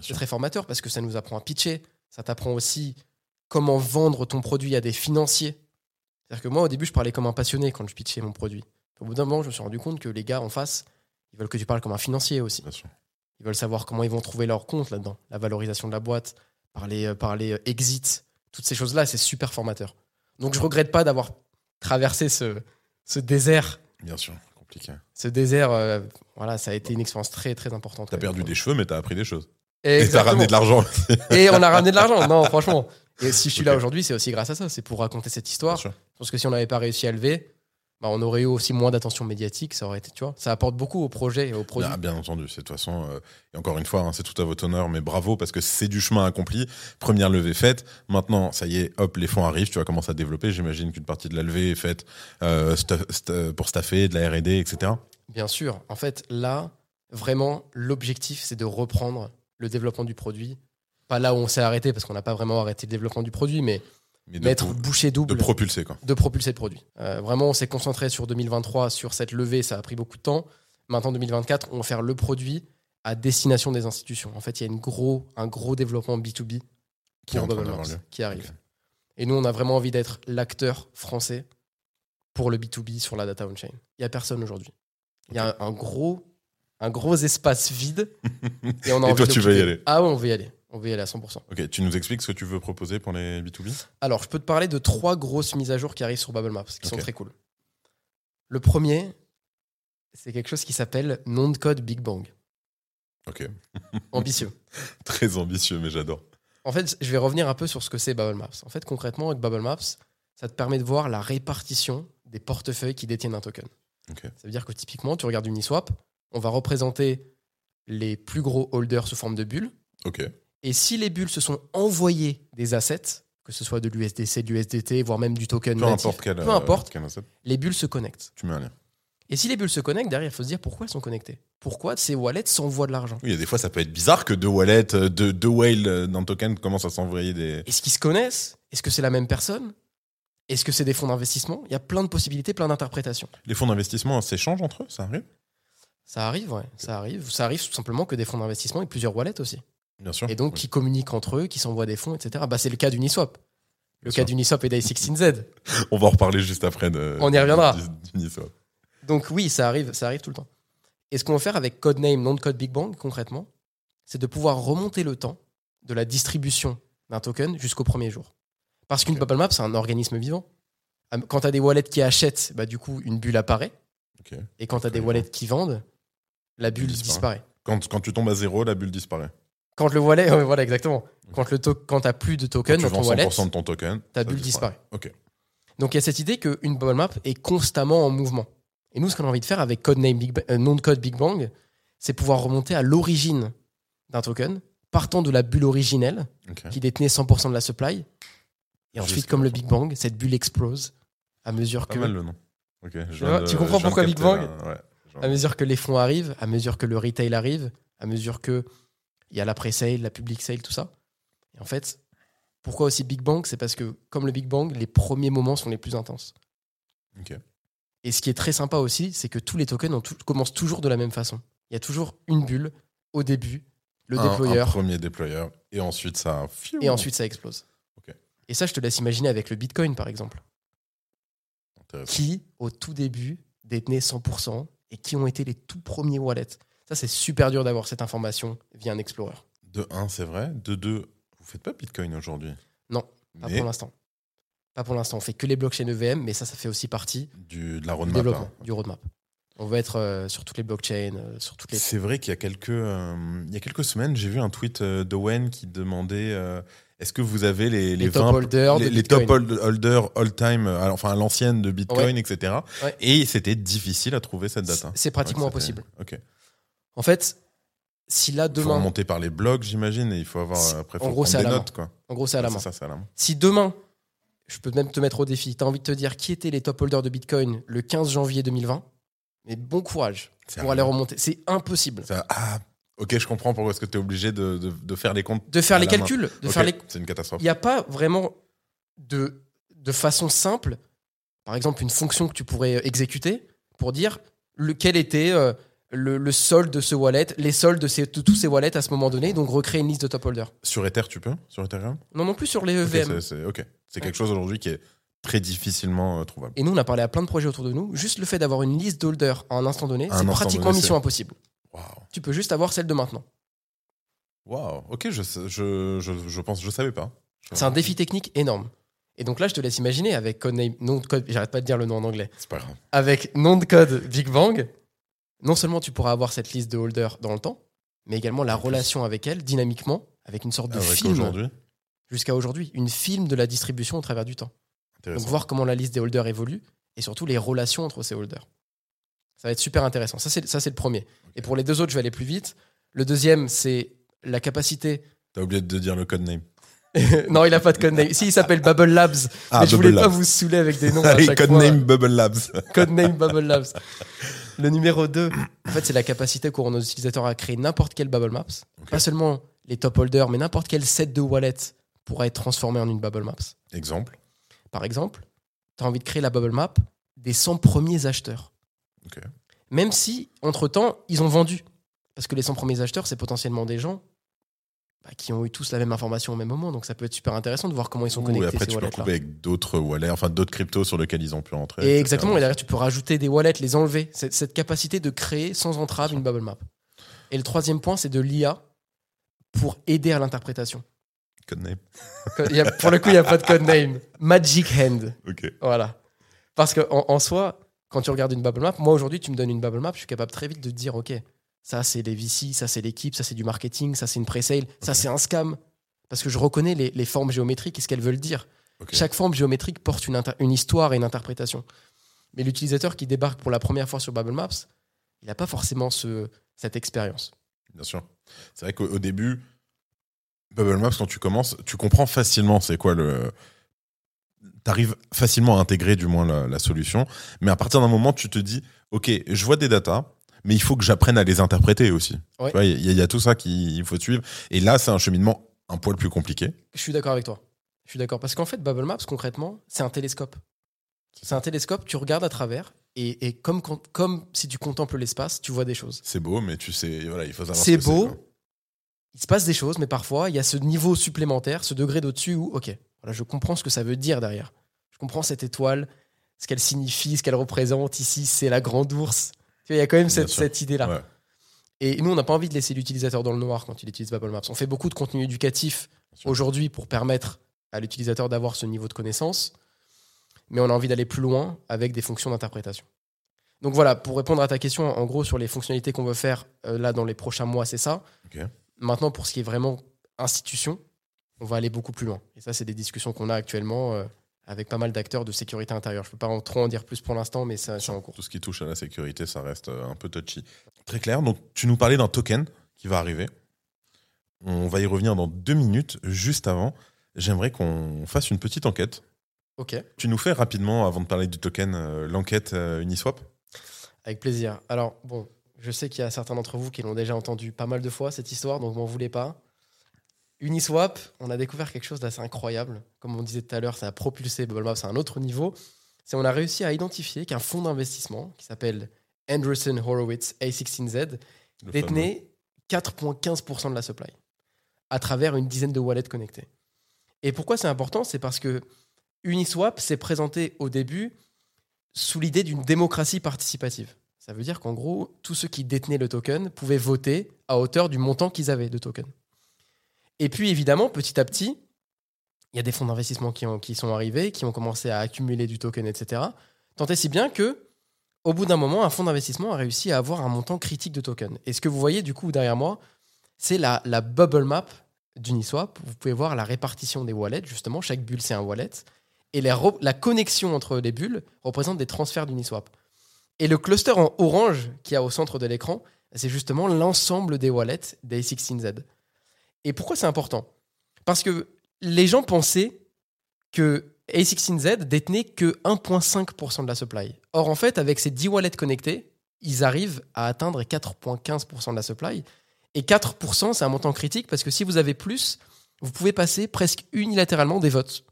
S1: C'est très formateur parce que ça nous apprend à pitcher. Ça t'apprend aussi comment vendre ton produit à des financiers. C'est-à-dire que moi, au début, je parlais comme un passionné quand je pitchais mon produit. Au bout d'un moment, je me suis rendu compte que les gars en face, ils veulent que tu parles comme un financier aussi.
S4: Bien sûr.
S1: Ils veulent savoir comment ils vont trouver leur compte là-dedans. La valorisation de la boîte, parler, euh, parler euh, exit, toutes ces choses-là, c'est super formateur. Donc, je regrette pas d'avoir traversé ce, ce désert.
S4: Bien sûr. Compliqué.
S1: Ce désert, euh, voilà, ça a été une expérience très, très importante.
S4: T'as perdu des cheveux, mais t'as appris des choses.
S1: Et
S4: Et t'as ramené de l'argent.
S1: Et on a ramené de l'argent. Non, franchement. Et si je suis là aujourd'hui, c'est aussi grâce à ça. C'est pour raconter cette histoire. pense que si on n'avait pas réussi à lever, bah, on aurait eu aussi moins d'attention médiatique. Ça aurait été, tu vois, ça apporte beaucoup au projet et au produit.
S4: Ah, bien entendu, c'est de toute façon, euh, et encore une fois, hein, c'est tout à votre honneur, mais bravo parce que c'est du chemin accompli. Première levée faite. Maintenant, ça y est, hop, les fonds arrivent, tu vas commencer à développer. J'imagine qu'une partie de la levée est faite euh, pour staffer, de la R&D, etc.
S1: Bien sûr. En fait, là, vraiment, l'objectif, c'est de reprendre le développement du produit. Pas là où on s'est arrêté, parce qu'on n'a pas vraiment arrêté le développement du produit, mais
S4: Mais de,
S1: mettre bouchée
S4: de
S1: double
S4: propulser, quoi.
S1: de propulser le produit. Euh, vraiment, on s'est concentré sur 2023, sur cette levée, ça a pris beaucoup de temps. Maintenant, 2024, on va faire le produit à destination des institutions. En fait, il y a une gros, un gros développement B2B
S4: Qui
S1: pour Bubble qui arrive. Et nous, on a vraiment envie d'être l'acteur français pour le B2B sur la data on-chain. Il n'y a personne aujourd'hui. Il y a un, un gros, un gros espace vide. et on a
S4: Et
S1: envie
S4: toi, tu veux y aller
S1: Ah ouais, on veut y aller. On veut y aller à 100%.
S4: Ok, tu nous expliques ce que tu veux proposer pour les B2B
S1: Alors, je peux te parler de trois grosses mises à jour qui arrivent sur Bubble Maps, qui sont très cool. Le premier, c'est quelque chose qui s'appelle nom de code Big Bang.
S4: Ok,
S1: Ambitieux.
S4: très ambitieux, mais j'adore.
S1: En fait, je vais revenir un peu sur ce que c'est Bubble Maps. En fait, concrètement, avec Bubble Maps, ça te permet de voir la répartition des portefeuilles qui détiennent un token.
S4: Ok.
S1: Ça veut dire que typiquement, tu regardes Uniswap, on va représenter les plus gros holders sous forme de bulles.
S4: Ok,
S1: Et si les bulles se sont envoyées des assets, que ce soit de l'USDC, de l'USDT, voire même du token
S4: peu
S1: natif,
S4: importe quel,
S1: peu
S4: euh,
S1: importe,
S4: quel asset,
S1: les bulles se connectent.
S4: tu mets un lien.
S1: Et si les bulles se connectent, derrière, il faut se dire pourquoi elles sont connectées. Pourquoi ces wallets s'envoient de l'argent?
S4: Oui, il y a des fois, ça peut être bizarre que deux wallets, euh, deux, deux whales euh, d'un token commencent à s'envoyer des.
S1: Est-ce qu'ils se connaissent Est-ce que c'est la même personne? Est-ce que c'est des fonds d'investissement? Il y a plein de possibilités, plein d'interprétations.
S4: Les fonds d'investissement s'échangent entre eux, ça arrive?
S1: Ça arrive, ouais. Ça arrive. Ça arrive tout simplement que des fonds d'investissement et plusieurs wallets aussi.
S4: Bien sûr.
S1: Et donc,
S4: Oui.
S1: qui communiquent entre eux, qui s'envoient des fonds, etc. Bah, c'est le cas d'Uniswap. Le
S4: Bien
S1: cas d'Uniswap et d'i16Z.
S4: On va en reparler juste après. De,
S1: On y reviendra. Donc oui, ça arrive, ça arrive tout le temps. Et ce qu'on va faire avec Codename, de code Big Bang, concrètement, c'est de pouvoir remonter le temps de la distribution d'un token jusqu'au premier jour. Parce qu'une bubble map, c'est un organisme vivant. Quand tu as des wallets qui achètent, bah, du coup, une bulle apparaît. Et quand tu as des wallets qui vendent, la bulle
S4: disparaît.
S1: disparaît.
S4: Quand, quand tu tombes à zéro, la bulle disparaît.
S1: Quand le wallet, ouais, voilà, exactement. Quand, le to- quand tu n'as plus de
S4: Quand
S1: token
S4: tu
S1: dans
S4: vends
S1: ton wallet,
S4: 100% de ton token,
S1: ta
S4: ça
S1: bulle disparaît.
S4: Ok.
S1: Donc il y a cette idée qu'une bubble map est constamment en mouvement. Et nous, ce qu'on a envie de faire avec codename Big Ba- euh, nom de code Big Bang, c'est pouvoir remonter à l'origine d'un token, partant de la bulle originelle
S4: ok.
S1: qui détenait 100% de la supply. Et ensuite,
S4: Jusqu'à
S1: comme
S4: la
S1: le
S4: fin.
S1: Big Bang, cette bulle explose à mesure
S4: Pas
S1: que,
S4: mal le nom. Ok. je
S1: vois,
S4: viens de-
S1: tu comprends
S4: je viens de
S1: pourquoi Big
S4: capter,
S1: Bang.
S4: Ouais.
S1: À mesure que les fonds arrivent, à mesure que le retail arrive, à mesure que il y a la pre-sale, la public sale, tout ça. Et en fait, pourquoi aussi Big Bang? C'est parce que, comme le Big Bang, les premiers moments sont les plus intenses.
S4: Ok.
S1: Et ce qui est très sympa aussi, c'est que tous les tokens tout- commencent toujours de la même façon. Il y a toujours une bulle au début, le
S4: Un- Un
S1: déployeur,
S4: premier déployeur. Et ensuite, ça.
S1: et ensuite ça explose.
S4: Ok.
S1: Et ça, je te laisse imaginer avec le Bitcoin, par exemple, qui, au tout début, détenait 100% et qui ont été les tout premiers wallets. Ça, c'est super dur d'avoir cette information via un Explorer.
S4: De 1, c'est vrai. De 2, vous faites pas Bitcoin aujourd'hui?
S1: Non, Pas
S4: Mais
S1: pour l'instant. Pas pour l'instant. On fait que les blockchains EVM, mais ça, ça fait aussi partie
S4: du, de la
S1: du
S4: roadmap.
S1: développement,
S4: hein.
S1: du roadmap. On veut être euh, sur toutes les blockchains, euh, sur toutes les.
S4: C'est vrai qu'il y a quelques, euh, il y a quelques semaines, j'ai vu un tweet d'Owen qui demandait est-ce que vous avez les,
S1: Les
S4: 20
S1: top holders de
S4: les, top hold- holders all time, enfin à l'ancienne de Bitcoin, etc.
S1: Ouais.
S4: Et c'était difficile à trouver cette date. hein.
S1: C'est pratiquement
S4: Ouais,
S1: impossible.
S4: Ok.
S1: En fait, si là
S4: Il faut
S1: demain,
S4: remonter par les blogs, j'imagine, et il faut avoir après
S1: en gros, c'est à la
S4: notes, quoi.
S1: en gros c'est à la
S4: Ouais,
S1: main.
S4: À la main.
S1: Si demain, je peux même te mettre au défi, tu as envie de te dire qui étaient les top holders de Bitcoin le 15 janvier 2020, mais bon courage pour aller
S4: main.
S1: remonter. C'est impossible.
S4: Ah, ok, je comprends pourquoi est-ce que tu es obligé de, de, de faire les comptes.
S1: De faire les
S4: main.
S1: calculs, de faire les
S4: C'est une catastrophe.
S1: il n'y a pas vraiment de, de façon simple, par exemple, une fonction que tu pourrais exécuter pour dire lequel était euh, le, le solde de ce wallet, les soldes de, ces- de tous ces wallets à ce moment donné, donc recréer une liste de top holders.
S4: Sur Ether, tu peux? Sur Ethereum
S1: Non, non plus sur les EVM.
S4: c'est ok. C'est quelque chose aujourd'hui qui est très difficilement euh, trouvable.
S1: Et nous, on a parlé à plein de projets autour de nous. Juste le fait d'avoir une liste d'holders à un instant donné, c'est pratiquement
S4: donné,
S1: mission impossible. Tu peux juste avoir celle de maintenant.
S4: Waouh. Ok, je, je, je, je pense, je savais pas.
S1: C'est un défi technique énorme. Et donc là, je te laisse imaginer avec codename, nom de code, j'arrête pas de dire le nom en anglais,
S4: C'est pas grave.
S1: avec nom de code Big Bang, non seulement tu pourras avoir cette liste de holders dans le temps, mais également la relation avec elle, dynamiquement, avec une sorte de
S4: Ah
S1: film
S4: qu'aujourd'hui,
S1: jusqu'à aujourd'hui, une film de la distribution au travers du temps. Donc voir comment la liste des holders évolue et surtout les relations entre ces holders. Ça va être super intéressant. Ça, c'est ça, c'est le premier. Et pour les deux autres, je vais aller plus vite. Le deuxième, c'est la capacité.
S4: T'as oublié de dire le code name.
S1: non, il a pas de codename. Si, il s'appelle Bubble Labs.
S4: Ah,
S1: mais je voulais pas vous saouler avec des noms à chaque
S4: code
S1: fois.
S4: name Bubble Labs.
S1: Codename Bubble Labs. Le numéro 2, en fait, c'est la capacité qu'auront nos utilisateurs à créer n'importe quel Bubble Maps. Pas seulement les top holders, mais n'importe quel set de wallet pourra être transformé en une Bubble Maps.
S4: Exemple.
S1: Par exemple, tu as envie de créer la Bubble Map des 100 premiers acheteurs.
S4: Ok.
S1: Même si, entre-temps, ils ont vendu. Parce que les 100 premiers acheteurs, c'est potentiellement des gens bah, qui ont eu tous la même information au même moment. Donc ça peut être super intéressant de voir comment ils sont
S4: Ouh,
S1: connectés,
S4: et après,
S1: ces
S4: tu peux recouper avec d'autres wallets, enfin d'autres cryptos sur lesquels ils ont pu.
S1: Et
S4: etc.
S1: exactement, et derrière, tu peux rajouter des wallets, les enlever. Cette capacité de créer sans entrave une bubble map. Et le troisième point, c'est de l'IA pour aider à l'interprétation.
S4: Code name.
S1: Il y a- Pour le coup, il n'y a pas de code name. Magic Hand.
S4: Ok.
S1: Voilà. Parce qu'en en, en soi, quand tu regardes une bubble map, moi aujourd'hui, tu me donnes une bubble map, je suis capable très vite de te dire, OK, ça c'est les VC, ça c'est l'équipe, ça c'est du marketing, ça c'est une pre-sale, ça c'est un scam. Parce que je reconnais les, les formes géométriques et ce qu'elles veulent dire. Chaque forme géométrique porte une, histoire et une interprétation. Mais l'utilisateur qui débarque pour la première fois sur Bubble Maps, il n'a pas forcément ce, cette expérience.
S4: Bien sûr. C'est vrai qu'au au début, Bubble Maps, quand tu commences, tu comprends facilement c'est quoi le. T'arrives facilement à intégrer du moins la, la solution, mais à partir d'un moment, tu te dis, ok, je vois des datas, mais il faut que j'apprenne à les interpréter aussi.
S1: Ouais.
S4: Il y, y a tout ça qu'il faut suivre, et là, c'est un cheminement un poil plus compliqué.
S1: Je suis d'accord avec toi. Je suis d'accord. Parce qu'en fait, Bubble Maps, concrètement, c'est un télescope. C'est un télescope, tu regardes à travers, et, et comme, comme si tu contemples l'espace, tu vois des choses.
S4: C'est beau, mais tu sais, voilà, il faut savoir.
S1: C'est
S4: ce
S1: beau. Il se passe des choses, mais parfois, il y a ce niveau supplémentaire, ce degré d'au-dessus où, ok, voilà, je comprends ce que ça veut dire derrière. Je comprends cette étoile, ce qu'elle signifie, ce qu'elle représente. Ici, c'est la grande ours. Il y a quand même cette, idée-là.
S4: Ouais.
S1: Et nous, on n'a pas envie de laisser l'utilisateur dans le noir quand il utilise Bubble Maps. On fait beaucoup de contenu éducatif aujourd'hui pour permettre à l'utilisateur d'avoir ce niveau de connaissance, mais on a envie d'aller plus loin avec des fonctions d'interprétation. Donc voilà, pour répondre à ta question, en gros, sur les fonctionnalités qu'on veut faire euh, là dans les prochains mois, c'est ça. Maintenant, pour ce qui est vraiment institution, on va aller beaucoup plus loin. Et ça, c'est des discussions qu'on a actuellement euh, avec pas mal d'acteurs de sécurité intérieure. Je ne peux pas en, trop en dire plus pour l'instant, mais ça, c'est en cours.
S4: Tout ce qui touche à la sécurité, ça reste euh, un peu touchy. Très clair. Donc, tu nous parlais d'un token qui va arriver. On va y revenir dans deux minutes. Juste avant, j'aimerais qu'on fasse une petite enquête.
S1: Ok,
S4: Tu nous fais rapidement, avant de parler du token, euh, l'enquête euh, Uniswap
S1: avec plaisir. Alors, bon, je sais qu'il y a certains d'entre vous qui l'ont déjà entendu pas mal de fois, cette histoire, donc m'en voulez pas. Uniswap, on a découvert quelque chose d'assez incroyable. Comme on disait tout à l'heure, ça a propulsé Bubble Maps à un autre niveau. C'est on a réussi à identifier qu'un fonds d'investissement qui s'appelle Anderson Horowitz A16Z
S4: le fameux.
S1: détenait 4,15% de la supply à travers une dizaine de wallets connectés. Et pourquoi c'est important? C'est parce que Uniswap s'est présenté au début sous l'idée d'une démocratie participative. Ça veut dire qu'en gros, tous ceux qui détenaient le token pouvaient voter à hauteur du montant qu'ils avaient de token. Et puis évidemment, petit à petit, il y a des fonds d'investissement qui, ont- qui sont arrivés, qui ont commencé à accumuler du token, etc. Tant et si bien que, au bout d'un moment, un fonds d'investissement a réussi à avoir un montant critique de tokens. Et ce que vous voyez du coup derrière moi, c'est la, bubble map d'Uniswap. Vous pouvez voir la répartition des wallets, justement. Chaque bulle, c'est un wallet. Et la connexion entre les bulles représente des transferts d'Uniswap. Et le cluster en orange qui y a au centre de l'écran, c'est justement l'ensemble des wallets d'A16Z. Et pourquoi c'est important? Parce que les gens pensaient que A16Z détenait que 1,5% de la supply. Or, en fait, avec ces 10 wallets connectés, ils arrivent à atteindre 4,15% de la supply. Et 4%, c'est un montant critique parce que si vous avez plus, vous pouvez passer presque unilatéralement des votes.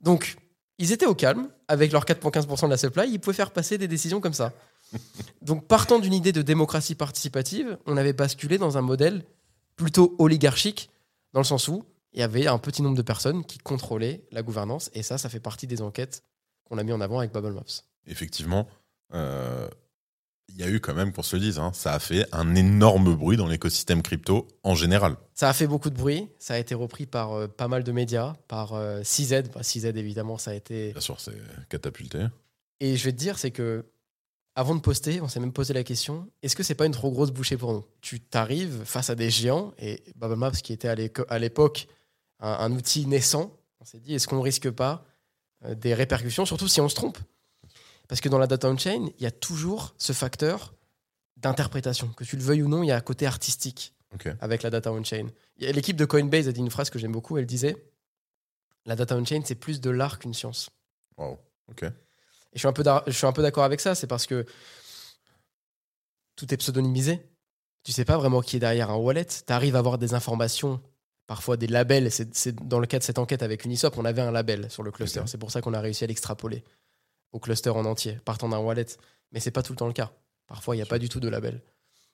S1: Donc, ils étaient au calme avec leurs 4,15% de la supply, ils pouvaient faire passer des décisions comme ça. Donc, partant d'une idée de démocratie participative, on avait basculé dans un modèle plutôt oligarchique, dans le sens où il y avait un petit nombre de personnes qui contrôlaient la gouvernance, et ça, ça fait partie des enquêtes qu'on a mis en avant avec Bubble Maps.
S4: Effectivement, euh, il y a eu quand même, qu'on se le dise, hein, ça a fait un énorme bruit dans l'écosystème crypto en général.
S1: Ça a fait beaucoup de bruit, ça a été repris par euh, pas mal de médias, par euh, CZ, Bah, CZ évidemment, ça a été...
S4: Bien sûr, c'est catapulté.
S1: Et je vais te dire, c'est que avant de poster, on s'est même posé la question est-ce que c'est pas une trop grosse bouchée pour nous? Tu t'arrives face à des géants et Bubble Maps, qui était à l'époque un, un outil naissant, on s'est dit est-ce qu'on risque pas euh, des répercussions, surtout si on se trompe? Parce que dans la data on-chain, il y a toujours ce facteur d'interprétation. Que tu le veuilles ou non, il y a un côté artistique avec la data on-chain. L'équipe de Coinbase a dit une phrase que j'aime beaucoup elle disait la data on-chain, c'est plus de l'art qu'une science.
S4: Wow. Ok.
S1: Et je suis un peu je suis un peu d'accord avec ça, c'est parce que tout est pseudonymisé. Tu sais pas vraiment qui est derrière un wallet. Tu arrives à avoir des informations, parfois des labels. C'est c'est dans le cas de cette enquête avec Uniswap, on avait un label sur le cluster. C'est pour ça qu'on a réussi à l'extrapoler au cluster en entier, partant d'un wallet. Mais c'est pas tout le temps le cas. Parfois, il n'y a pas du tout de label.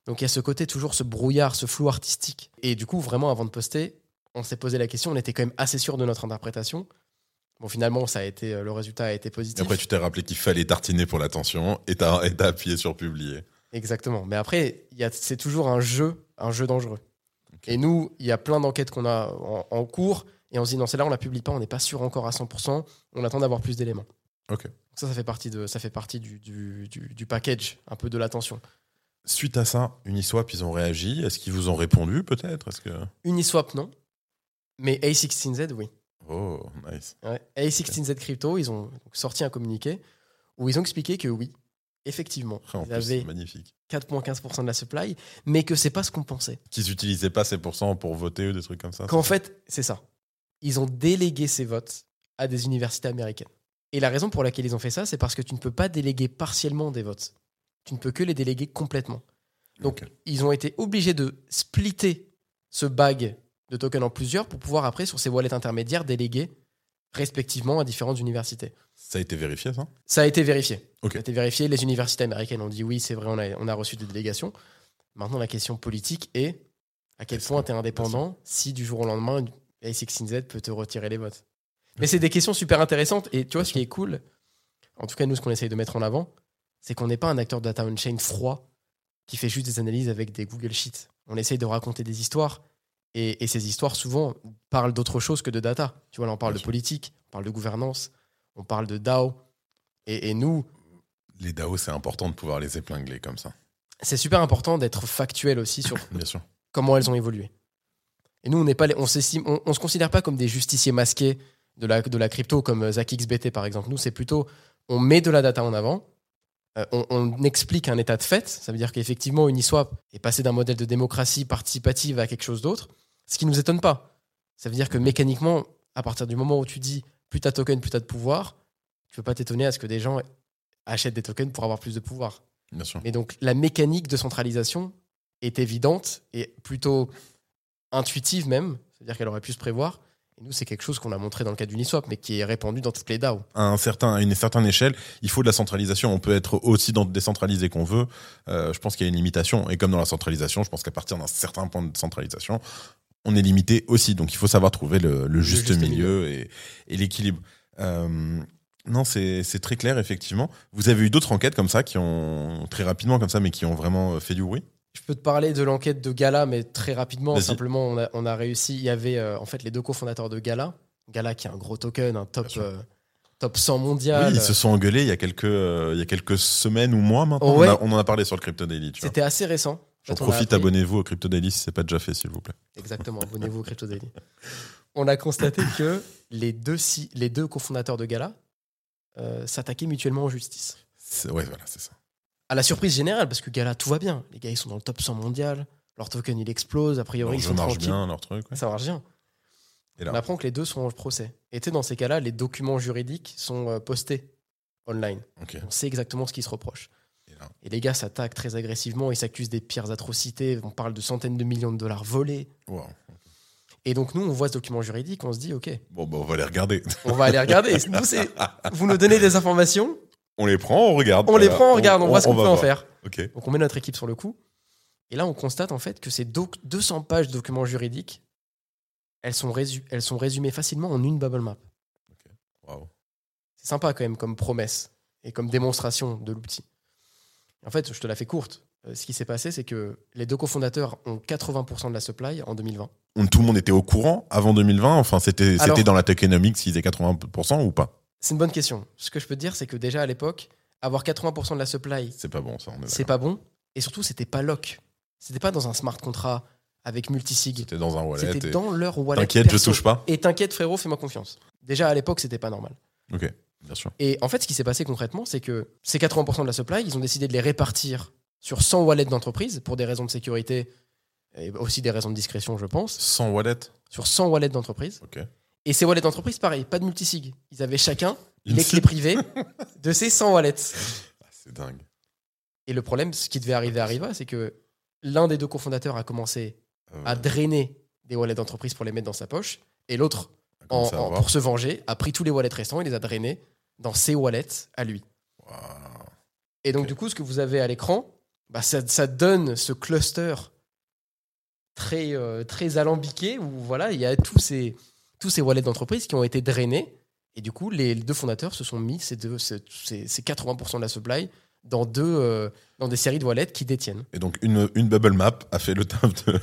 S1: Donc il y a ce côté, toujours ce brouillard, ce flou artistique. Et du coup, vraiment, avant de poster, on s'est posé la question, on était quand même assez sûr de notre interprétation. Bon, finalement, ça a été, euh, le résultat a été
S4: Et
S1: positif.
S4: après, tu t'es rappelé qu'il fallait tartiner pour l'attention et t'as et appuyé sur publier.
S1: Exactement. Mais après, c'est toujours un jeu, un jeu dangereux. Et nous, il y a plein d'enquêtes qu'on a en, en cours et on se dit non, celle-là, on la publie pas, on n'est pas sûr encore à 100%, on attend d'avoir plus d'éléments.
S4: Ok.
S1: Ça, ça fait partie, de, ça fait partie du, du, du- du package, un peu de l'attention.
S4: Suite à ça, Uniswap, ils ont réagi. Est-ce qu'ils vous ont répondu peut-être? Que
S1: Uniswap, non. Mais A16Z, oui.
S4: Oh nice.
S1: Ouais. A16Z Crypto, ils ont sorti un communiqué où ils ont expliqué que oui, effectivement, ils avaient
S4: c'est magnifique.
S1: 4,15% de la supply, mais que c'est pas ce qu'on pensait.
S4: Qu'ils utilisaient pas ces pourcents pour voter ou des trucs comme ça.
S1: Qu'en fait, c'est ça. Ils ont délégué ces votes à des universités américaines. Et la raison pour laquelle ils ont fait ça, c'est parce que tu ne peux pas déléguer partiellement des votes. Tu ne peux que les déléguer complètement. Donc, ils ont été obligés de splitter ce bag de tokens en plusieurs pour pouvoir après, sur ces wallets intermédiaires, déléguer respectivement à différentes universités.
S4: Ça a été vérifié, ça?
S1: Ça a été vérifié. Ça a été vérifié. Les universités américaines ont dit oui, c'est vrai, on a, on a reçu des délégations. Maintenant, la question politique est à quel point tu es indépendant si du jour au lendemain, A16Z peut te retirer les votes? Mais c'est des questions super intéressantes. Et tu vois, ce qui est cool, en tout cas, nous, ce qu'on essaye de mettre en avant, c'est qu'on n'est pas un acteur de data on-chain froid qui fait juste des analyses avec des Google Sheets. On essaye de raconter des histoires. Et, et ces histoires, souvent, parlent d'autre chose que de data. Tu vois, là, on parle
S4: Bien
S1: de
S4: sûr.
S1: politique, on parle de gouvernance, on parle de DAO. Et, et nous,
S4: Les DAO, c'est important de pouvoir les épingler comme ça.
S1: c'est super important d'être factuel aussi sur
S4: Bien sûr.
S1: comment elles ont évolué. Et nous, on n'est pas, les- on on, on se considère pas comme des justiciers masqués de la, de la crypto comme euh, Zach XBT par exemple. Nous, c'est plutôt, on met de la data en avant, euh, on, on explique un état de fait. Ça veut dire qu'effectivement, Uniswap est passé d'un modèle de démocratie participative à quelque chose d'autre, ce qui nous étonne pas. Ça veut dire que mécaniquement, à partir du moment où tu dis plus t'as token, plus t'as de pouvoir, tu peux pas t'étonner à ce que des gens achètent des tokens pour avoir plus de pouvoir.
S4: Bien sûr.
S1: Mais donc la mécanique de centralisation est évidente et plutôt intuitive même, c'est-à-dire qu'elle aurait pu se prévoir. Et nous, c'est quelque chose qu'on a montré dans le cas d'Uniswap, mais qui est répandu dans toutes les DAO.
S4: À, un certain, à une certaine échelle, il faut de la centralisation. On peut être aussi dans décentralisé qu'on veut. Euh, je pense qu'il y a une limitation. Et comme dans la centralisation, je pense qu'à partir d'un certain point de centralisation, on est limité aussi. Donc il faut savoir trouver le, le juste,
S1: juste
S4: milieu, et, et l'équilibre. Euh, non, c'est très clair, effectivement. Vous avez eu d'autres enquêtes comme ça, qui ont, très rapidement comme ça, mais qui ont vraiment fait du bruit?
S1: Je peux te parler de l'enquête de Gala, mais très rapidement. Simplement, on a, on a réussi. Il y avait euh, en fait les deux cofondateurs de Gala. Gala qui est un gros token, un top, euh, top 100 mondial.
S4: Oui, ils se sont engueulés il y a quelques, euh, il y a quelques semaines ou mois maintenant.
S1: Ouais.
S4: On, a- on en a parlé sur le Crypto Daily.
S1: C'était assez récent.
S4: J'en profite, abonnez-vous au Crypto Daily si c'est pas déjà fait, s'il vous plaît.
S1: Exactement, abonnez-vous au Crypto Daily. On a constaté que les deux, si- les deux cofondateurs de Gala euh, s'attaquaient mutuellement en justice.
S4: Ouais, voilà, c'est ça.
S1: À la surprise générale, parce que Gala, tout va bien. Les gars, ils sont dans le top 100 mondial. Leur token, il explose. A priori, ils sont
S4: marche
S1: tranquilles.
S4: bien, leur truc. ouais.
S1: Ça marche bien.
S4: Et là,
S1: On apprend que les deux sont en procès. Et tu sais, dans ces cas-là, les documents juridiques sont euh, postés online.
S4: ok.
S1: On sait exactement ce qui se reproche.
S4: Et
S1: les gars s'attaquent très agressivement. Ils s'accusent des pires atrocités. On parle de centaines de millions de dollars volés.
S4: wow.
S1: Et donc, nous, on voit ce document juridique. On se dit, OK,
S4: Bon, bah, on va les regarder.
S1: on va aller regarder. Nous, vous nous donnez des informations.
S4: On les prend, on regarde.
S1: On les prend, on regarde, on, voit ce qu'on peut en faire. Donc, on met notre équipe sur le coup. Et là, on constate en fait que ces doc- 200 pages de documents juridiques, elles sont, elles sont résumées facilement en une bubble map.
S4: Waouh.
S1: C'est sympa quand même comme promesse et comme démonstration de l'outil. En fait, je te la fais courte. Euh, Ce qui s'est passé, c'est que les deux cofondateurs ont 80% de la supply en 2020.
S4: On- Tout le monde était au courant avant 2020. Enfin, c'était dans la tokenomics s'ils étaient 80% ou pas?
S1: C'est une bonne question. Ce que je peux te dire, c'est que déjà à l'époque, avoir 80% de la supply,
S4: C'est pas bon, ça.
S1: C'est pas bon. Et surtout, c'était pas lock. C'était pas dans un smart contract avec multisig.
S4: C'était dans un wallet.
S1: C'était
S4: et-
S1: dans leur wallet.
S4: T'inquiète, je touche pas.
S1: Et t'inquiète, frérot, fais-moi confiance. Déjà à l'époque, c'était pas normal.
S4: Ok, bien sûr.
S1: Et en fait, ce qui s'est passé concrètement, c'est que ces 80% de la supply, ils ont décidé de les répartir sur 100 wallets d'entreprise pour des raisons de sécurité et aussi des raisons de discrétion, je pense,
S4: Sans wallet.
S1: sur 100 wallets d'entreprise. Et ces wallets d'entreprise, pareil, pas de multisig. Ils avaient chacun
S4: Une
S1: les clés privées de ces 100 wallets.
S4: Ah, C'est dingue.
S1: Et le problème, ce qui devait arriver arriva, c'est que l'un des deux cofondateurs a commencé
S4: Euh,
S1: à drainer des wallets d'entreprise pour les mettre dans sa poche, et l'autre, en- pour se venger, a pris tous les wallets restants et les a drainés dans ses wallets à lui. Et donc, du coup, ce que vous avez à l'écran, bah, ça, ça donne ce cluster très, euh, très alambiqué où voilà, il y a tous ces, tous ces wallets d'entreprise qui ont été drainés. Et du coup, les deux fondateurs se sont mis ces, deux, ces, ces- ces 80% de la supply dans, deux, euh, dans des séries de wallets qui détiennent.
S4: Et donc, une, une bubble map a fait le taf de.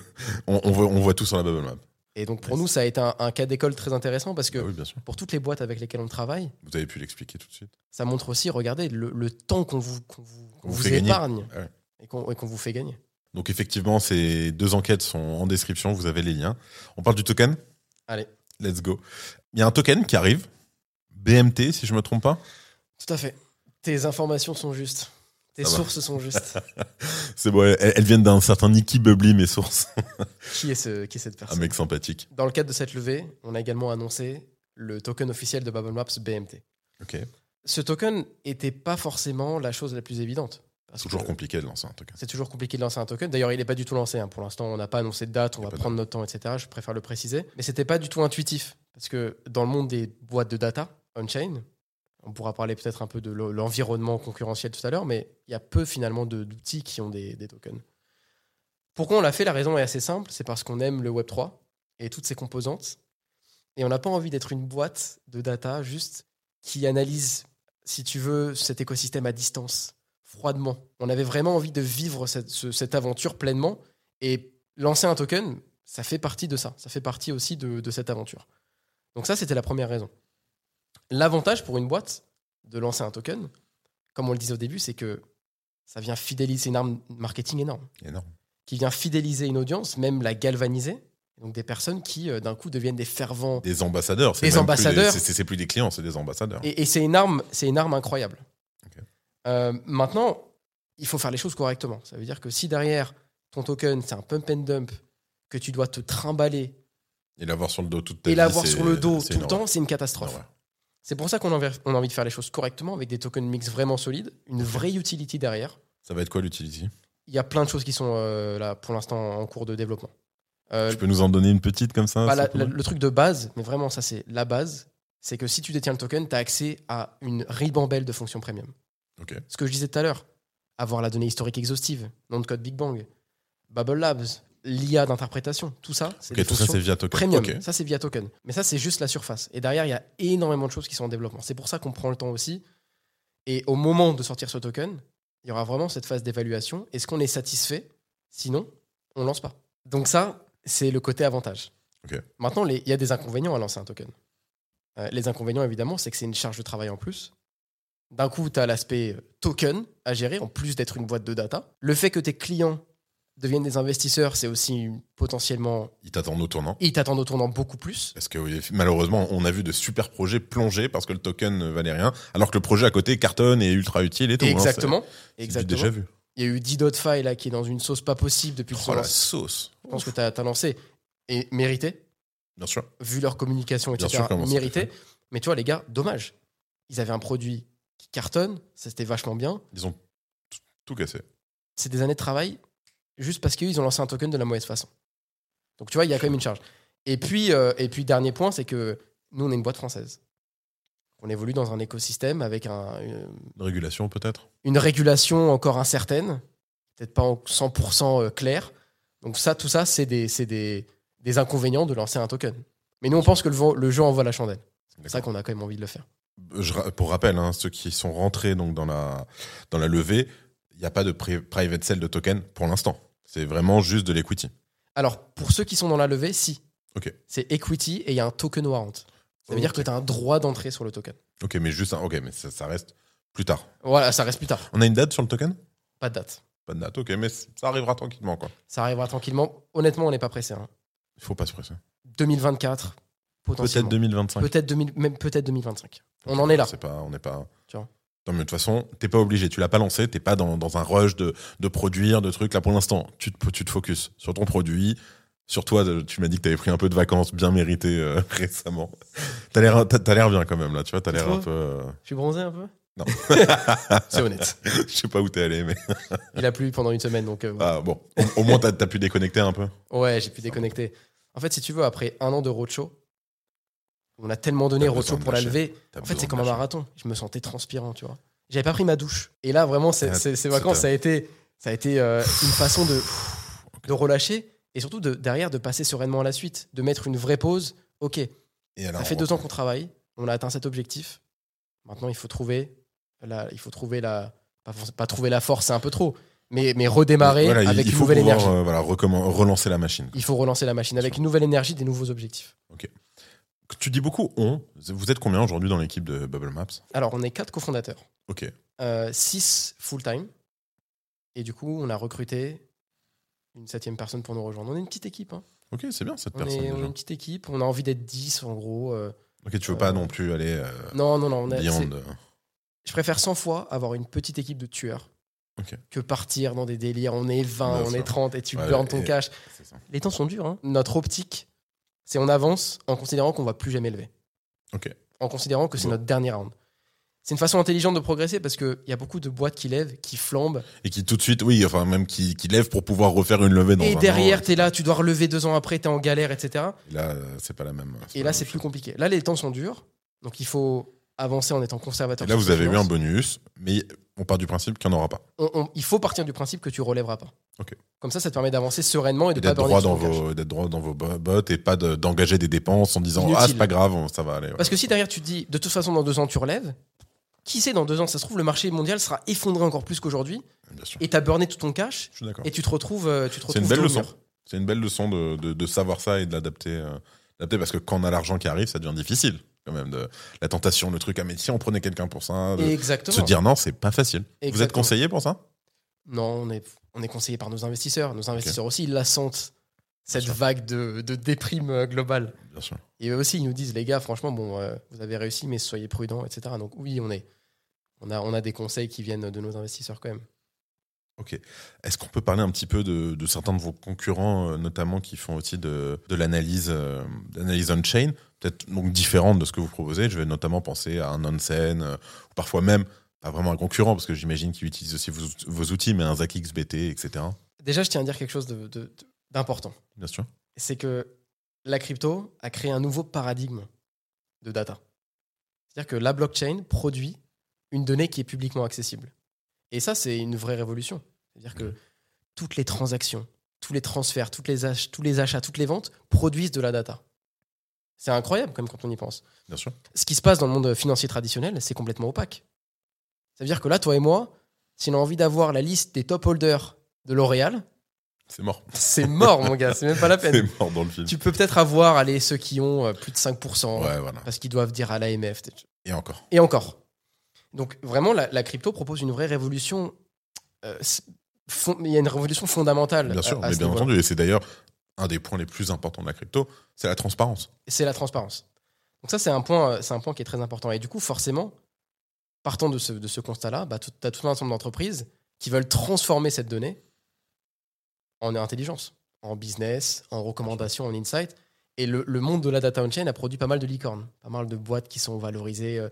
S4: On, on voit, on voit tout sur la bubble map.
S1: Et donc, pour nous, ça a été un, un cas d'école très intéressant parce que
S4: Ah oui, bien sûr.
S1: pour toutes les boîtes avec lesquelles on travaille,
S4: Vous avez pu l'expliquer tout de suite.
S1: ça montre aussi, regardez, le, le temps qu'on vous, qu'on vous,
S4: vous
S1: vous épargne
S4: Ouais.
S1: et qu'on vous fait gagner.
S4: Donc, effectivement, ces deux enquêtes sont en description. Vous avez les liens. On parle du token?
S1: Allez,
S4: Let's go. Il y a un token qui arrive. BMT, si je me trompe pas?
S1: tout à fait. Tes informations sont justes. Tes sources sont justes.
S4: C'est bon, elles, elles viennent d'un certain Nicky Bubbly, mes sources.
S1: qui, est ce, qui est cette
S4: Un
S1: personne
S4: mec sympathique.
S1: Dans le cadre de cette levée, on a également annoncé le token officiel de Bubble Maps BMT.
S4: Ok.
S1: Ce token n'était pas forcément la chose la plus évidente. parce
S4: Toujours compliqué de lancer un token.
S1: C'est toujours compliqué de lancer un token. D'ailleurs, il n'est pas du tout lancé. hein. Pour l'instant, on n'a pas annoncé de date. On va
S4: de
S1: prendre notre temps, etc. Je préfère le préciser. Mais c'était pas du tout intuitif. Parce que dans le monde des boîtes de data on-chain, on pourra parler peut-être un peu de l'environnement concurrentiel tout à l'heure, mais il y a peu finalement d'outils qui ont des, tokens. Pourquoi on l'a fait? La raison est assez simple. C'est parce qu'on aime le Web3 et toutes ses composantes. Et on n'a pas envie d'être une boîte de data juste qui analyse, si tu veux, cet écosystème à distance, froidement. On avait vraiment envie de vivre cette, ce- cette aventure pleinement. Et lancer un token, ça fait partie de ça. Ça fait partie aussi de cette aventure. Donc ça, c'était la première raison. L'avantage pour une boîte de lancer un token, comme on le disait au début, c'est que ça vient fidéliser une arme marketing énorme
S4: Énorme.
S1: qui vient fidéliser une audience, même la galvaniser. Donc des personnes qui, euh, d'un coup, deviennent des fervents.
S4: Des ambassadeurs. c'est
S1: Des ambassadeurs.
S4: c'est- plus des clients, c'est des ambassadeurs.
S1: Et, et c'est une arme, c'est une arme incroyable. Euh, maintenant, il faut faire les choses correctement. Ça veut dire que si derrière ton token, c'est un pump and dump que tu dois te trimballer
S4: Et l'avoir sur le dos toute ta
S1: et l'avoir sur le dos tout le temps, c'est une catastrophe.
S4: horreur.
S1: C'est pour ça qu'on a envie de faire les choses correctement avec des tokens mix vraiment solides, une vraie utility derrière.
S4: Ça va être quoi l'utility?
S1: Il y a plein de choses qui sont euh, là pour l'instant en cours de développement. Euh,
S4: Tu peux nous en donner une petite comme ça
S1: Bah, la- la- le truc de base, mais vraiment ça c'est la base, c'est que si tu détiens le token, tu as accès à une ribambelle de fonctions premium. Ce que je disais tout à l'heure, avoir la donnée historique exhaustive, nom de code Big Bang, Bubble Labs, l'IA d'interprétation, tout ça, c'est
S4: tout ça c'est via token.
S1: premium. Ça c'est via token. Mais ça c'est juste la surface. Et derrière, il y a énormément de choses qui sont en développement. C'est pour ça qu'on prend le temps aussi. Et au moment de sortir ce token, il y aura vraiment cette phase d'évaluation. Est-ce qu'on est satisfait? Sinon, on lance pas. Donc ça, c'est le côté avantage. Maintenant, il y a des inconvénients à lancer un token. Euh, les inconvénients, évidemment, c'est que c'est une charge de travail en plus. D'un coup, tu as l'aspect token à gérer, en plus d'être une boîte de data. Le fait que tes clients deviennent des investisseurs, c'est aussi potentiellement.
S4: Ils t'attendent au tournant.
S1: Ils t'attendent au tournant beaucoup plus.
S4: Parce que oui, malheureusement, on a vu de super projets plonger parce que le token ne valait rien, alors que le projet à côté cartonne et est ultra utile et tout. hein,
S1: Exactement. Exactement.
S4: déjà vu.
S1: Il y a eu D.Fi là qui est dans une sauce pas possible depuis
S4: Oh la sauce.
S1: Je pense que tu as, lancé. Et mérité,
S4: Bien sûr.
S1: vu leur communication,
S4: Bien
S1: etc.
S4: sûr, comment ça
S1: mérité. Mais tu vois, les gars, dommage. Ils avaient un produit qui cartonne, ça c'était vachement bien.
S4: Ils ont tout cassé.
S1: C'est des années de travail juste parce qu'ils ont lancé un token de la mauvaise façon. Donc tu vois, il y a quand même une charge. Et puis, euh, et puis dernier point, c'est que nous, on est une boîte française. On évolue dans un écosystème avec un, une,
S4: Une régulation peut-être?
S1: une régulation encore incertaine, peut-être pas en 100% euh, claire. Donc ça, tout ça, c'est des, c'est des, des inconvénients de lancer un token. Mais nous, on pense que le, jeu envoie la chandelle. C'est ça qu'on a quand même envie de le faire.
S4: Je pour rappel, hein, ceux qui sont rentrés donc dans la dans la levée, il n'y a pas de pri- private sale de token pour l'instant. C'est vraiment juste de l'equity.
S1: Alors, pour ceux qui sont dans la levée, si.
S4: Ok.
S1: C'est equity et il y a un token warrant. Ça veut dire que tu as un droit d'entrée sur le token.
S4: Ok, mais juste un- ok, mais ça, ça reste plus tard.
S1: Voilà, ça reste plus tard.
S4: On a une date sur le token?
S1: Pas de date.
S4: Pas de date. Ok, mais ça arrivera tranquillement quoi.
S1: Ça arrivera tranquillement. Honnêtement, on n'est pas pressé. hein.
S4: Il faut pas se presser.
S1: 2024, potentiellement.
S4: Peut-être 2025.
S1: Peut-être 2000 même peut-être 2025. On en est là.
S4: Pas, on n'est pas. Non, mais de toute façon, t'es pas obligé. Tu l'as pas lancé. T'es pas dans, dans un rush de, de produire, de trucs. Là, pour l'instant, tu te, tu te focuses sur ton produit. Sur toi, tu m'as dit que t'avais pris un peu de vacances bien méritées euh, récemment. T'as l'air, t'as, l'air bien quand même là. Tu vois, t'as l'air un peu. euh,
S1: Je suis bronzé un peu?
S4: Non.
S1: C'est honnête.
S4: Je sais pas où t'es allé, mais
S1: Il a plu pendant une semaine, donc euh,
S4: ah, bon. Au, au moins, t'as, t'as pu déconnecter un peu?
S1: ouais, j'ai pu déconnecter. En fait, si tu veux, après un an de roadshow, on a tellement donné
S4: de
S1: pour la lever. En fait, c'est comme un marathon. Je me sentais transpirant, tu vois. J'avais pas pris ma douche. Et là, vraiment, ces,
S4: Ah,
S1: ces- vacances, ça a été, ça a été euh, une façon de, de relâcher et surtout de, derrière de passer sereinement à la suite, de mettre une vraie pause. Ok,
S4: Et alors,
S1: ça fait deux ans qu'on travaille, on a atteint cet objectif. Maintenant, il faut trouver la, il faut trouver la, pas, trouver la force, c'est un peu trop, mais, mais redémarrer
S4: Voilà,
S1: avec
S4: il
S1: une
S4: faut
S1: nouvelle
S4: pouvoir,
S1: énergie.
S4: euh, voilà, relancer la machine.
S1: Il faut relancer la machine avec une nouvelle énergie, des nouveaux objectifs.
S4: Tu dis beaucoup on. Vous êtes combien aujourd'hui dans l'équipe de Bubble Maps
S1: Alors, on est quatre cofondateurs,
S4: Ok.
S1: euh, six full-time, et du coup, on a recruté une septième personne pour nous rejoindre. On est une petite équipe. hein.
S4: Ok, c'est bien cette
S1: On,
S4: personne.
S1: est, on est une petite équipe. On a envie d'être 10 en gros. euh.
S4: Ok, tu veux pas
S1: Euh,
S4: non plus aller euh,
S1: Non, non, non. on a- Je préfère 100 fois avoir une petite équipe de tueurs
S4: Ok.
S1: que partir dans des délires. On est 20,
S4: Bien
S1: on est 30 et tu
S4: Ouais,
S1: burnes ton
S4: et-
S1: cash. Les temps sont durs. hein. Notre optique, c'est on avance en considérant qu'on va plus jamais lever.
S4: Ok.
S1: En considérant que c'est
S4: Bon.
S1: notre dernier round. C'est une façon intelligente de progresser parce qu'il y a beaucoup de boîtes qui lèvent, qui flambent.
S4: Et qui tout de suite, oui, enfin même qui, qui lève pour pouvoir refaire une levée dans
S1: et
S4: un
S1: derrière, tu es là, tu dois relever deux ans après, tu es en galère, etc.
S4: Et là, euh, c'est pas la même.
S1: Et là, c'est plus compliqué. Là, les temps sont durs. Donc, il faut avancer en étant conservateur.
S4: Et là, vous avez eu un bonus, mais on part du principe qu'il n'y en aura pas.
S1: On- on- il faut partir du principe que tu relèveras pas. Comme ça, ça te permet d'avancer sereinement et de
S4: Et
S1: pas
S4: d'être droit, dans vos, d'être droit dans vos bo- bottes et pas de- d'engager des dépenses en disant
S1: Inutile.
S4: Ah, c'est pas grave, ça va aller. ouais.
S1: Parce que si derrière tu te dis, de toute façon, dans deux ans, tu relèves, qui sait, dans deux ans, ça se trouve, le marché mondial sera effondré encore plus qu'aujourd'hui et t'as burné tout ton cash
S4: Je suis
S1: et tu te retrouves. euh, Tu te
S4: C'est une
S1: retrouves
S4: belle leçon.
S1: mur.
S4: C'est une belle leçon de, de, de savoir ça et de l'adapter. euh, l'adapter parce que quand on a l'argent qui arrive, ça devient difficile. Quand même, de, la tentation, le truc, ah, mais si on prenait quelqu'un pour ça, de,
S1: Exactement.
S4: se dire non, c'est pas facile. Vous êtes
S1: Exactement.
S4: conseillé pour ça?
S1: Non, on est, on est conseillé par nos investisseurs. Nos investisseurs aussi, ils la sentent, cette vague de, de déprime euh, globale.
S4: Bien sûr.
S1: Et eux aussi, ils nous disent, les gars, franchement, bon, euh, vous avez réussi, mais soyez prudents, etc. Donc oui, on est, on a, on a des conseils qui viennent de nos investisseurs quand même.
S4: Ok. Est-ce qu'on peut parler un petit peu de, de certains de vos concurrents, euh, notamment qui font aussi de, de l'analyse, euh, on-chain, peut-être donc différente de ce que vous proposez Je vais notamment penser à un Onsen, euh, ou parfois même, pas vraiment un concurrent, parce que j'imagine qu'ils utilisent aussi vos, vos outils, mais un Zach XBT, etc.
S1: Déjà, je tiens à dire quelque chose de- de- de- d'important.
S4: Bien sûr.
S1: c'est que la crypto a créé un nouveau paradigme de data. C'est-à-dire que la blockchain produit une donnée qui est publiquement accessible. Et ça, c'est une vraie révolution. C'est-à-dire que toutes les transactions, tous les transferts, toutes les ach- tous les achats, toutes les ventes produisent de la data. C'est incroyable comme quand on y pense.
S4: Bien sûr.
S1: Ce qui se passe dans le monde financier traditionnel, c'est complètement opaque. Ça veut dire que là, toi et moi, si on a envie d'avoir la liste des top holders de L'Oréal,
S4: C'est mort.
S1: C'est mort, mon gars, c'est même pas la
S4: C'est
S1: peine.
S4: mort dans le film.
S1: Tu peux peut-être avoir allez, ceux qui ont euh, plus de 5%,
S4: Ouais, voilà.
S1: parce qu'ils doivent dire à l'AMF.
S4: Et encore.
S1: Et encore. Donc vraiment, la, la crypto propose une vraie révolution. euh, c'est- fond- il y a une révolution fondamentale.
S4: Bien sûr,
S1: à- à
S4: mais bien entendu. Et c'est d'ailleurs un des points les plus importants de la crypto, c'est la transparence.
S1: C'est la transparence. Donc ça, c'est un point, euh, c'est un point qui est très important. Et du coup, forcément, partant de ce, de ce constat-là, bah, tu as tout un ensemble d'entreprises qui veulent transformer cette donnée en intelligence, en business, en recommandation, en insight. Et le, le monde de la data on-chain a produit pas mal de licornes, pas mal de boîtes qui sont valorisées euh,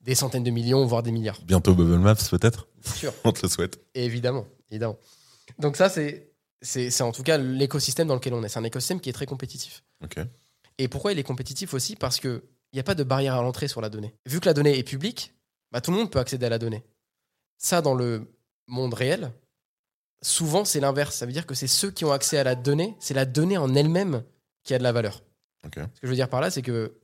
S1: des centaines de millions, voire des milliards.
S4: Bientôt Bubble Maps, peut-être?
S1: Sûr.
S4: On te le souhaite.
S1: Et évidemment, évidemment. Donc ça, c'est, c'est, c'est en tout cas l'écosystème dans lequel on est. C'est un écosystème qui est très compétitif. Et pourquoi il est compétitif aussi? Parce qu'il n'y a pas de barrière à l'entrée sur la donnée. Vu que la donnée est publique, bah, tout le monde peut accéder à la donnée. Ça, dans le monde réel, souvent, c'est l'inverse. Ça veut dire que c'est ceux qui ont accès à la donnée, c'est la donnée en elle-même qui a de la valeur. Ce que je veux dire par là, c'est que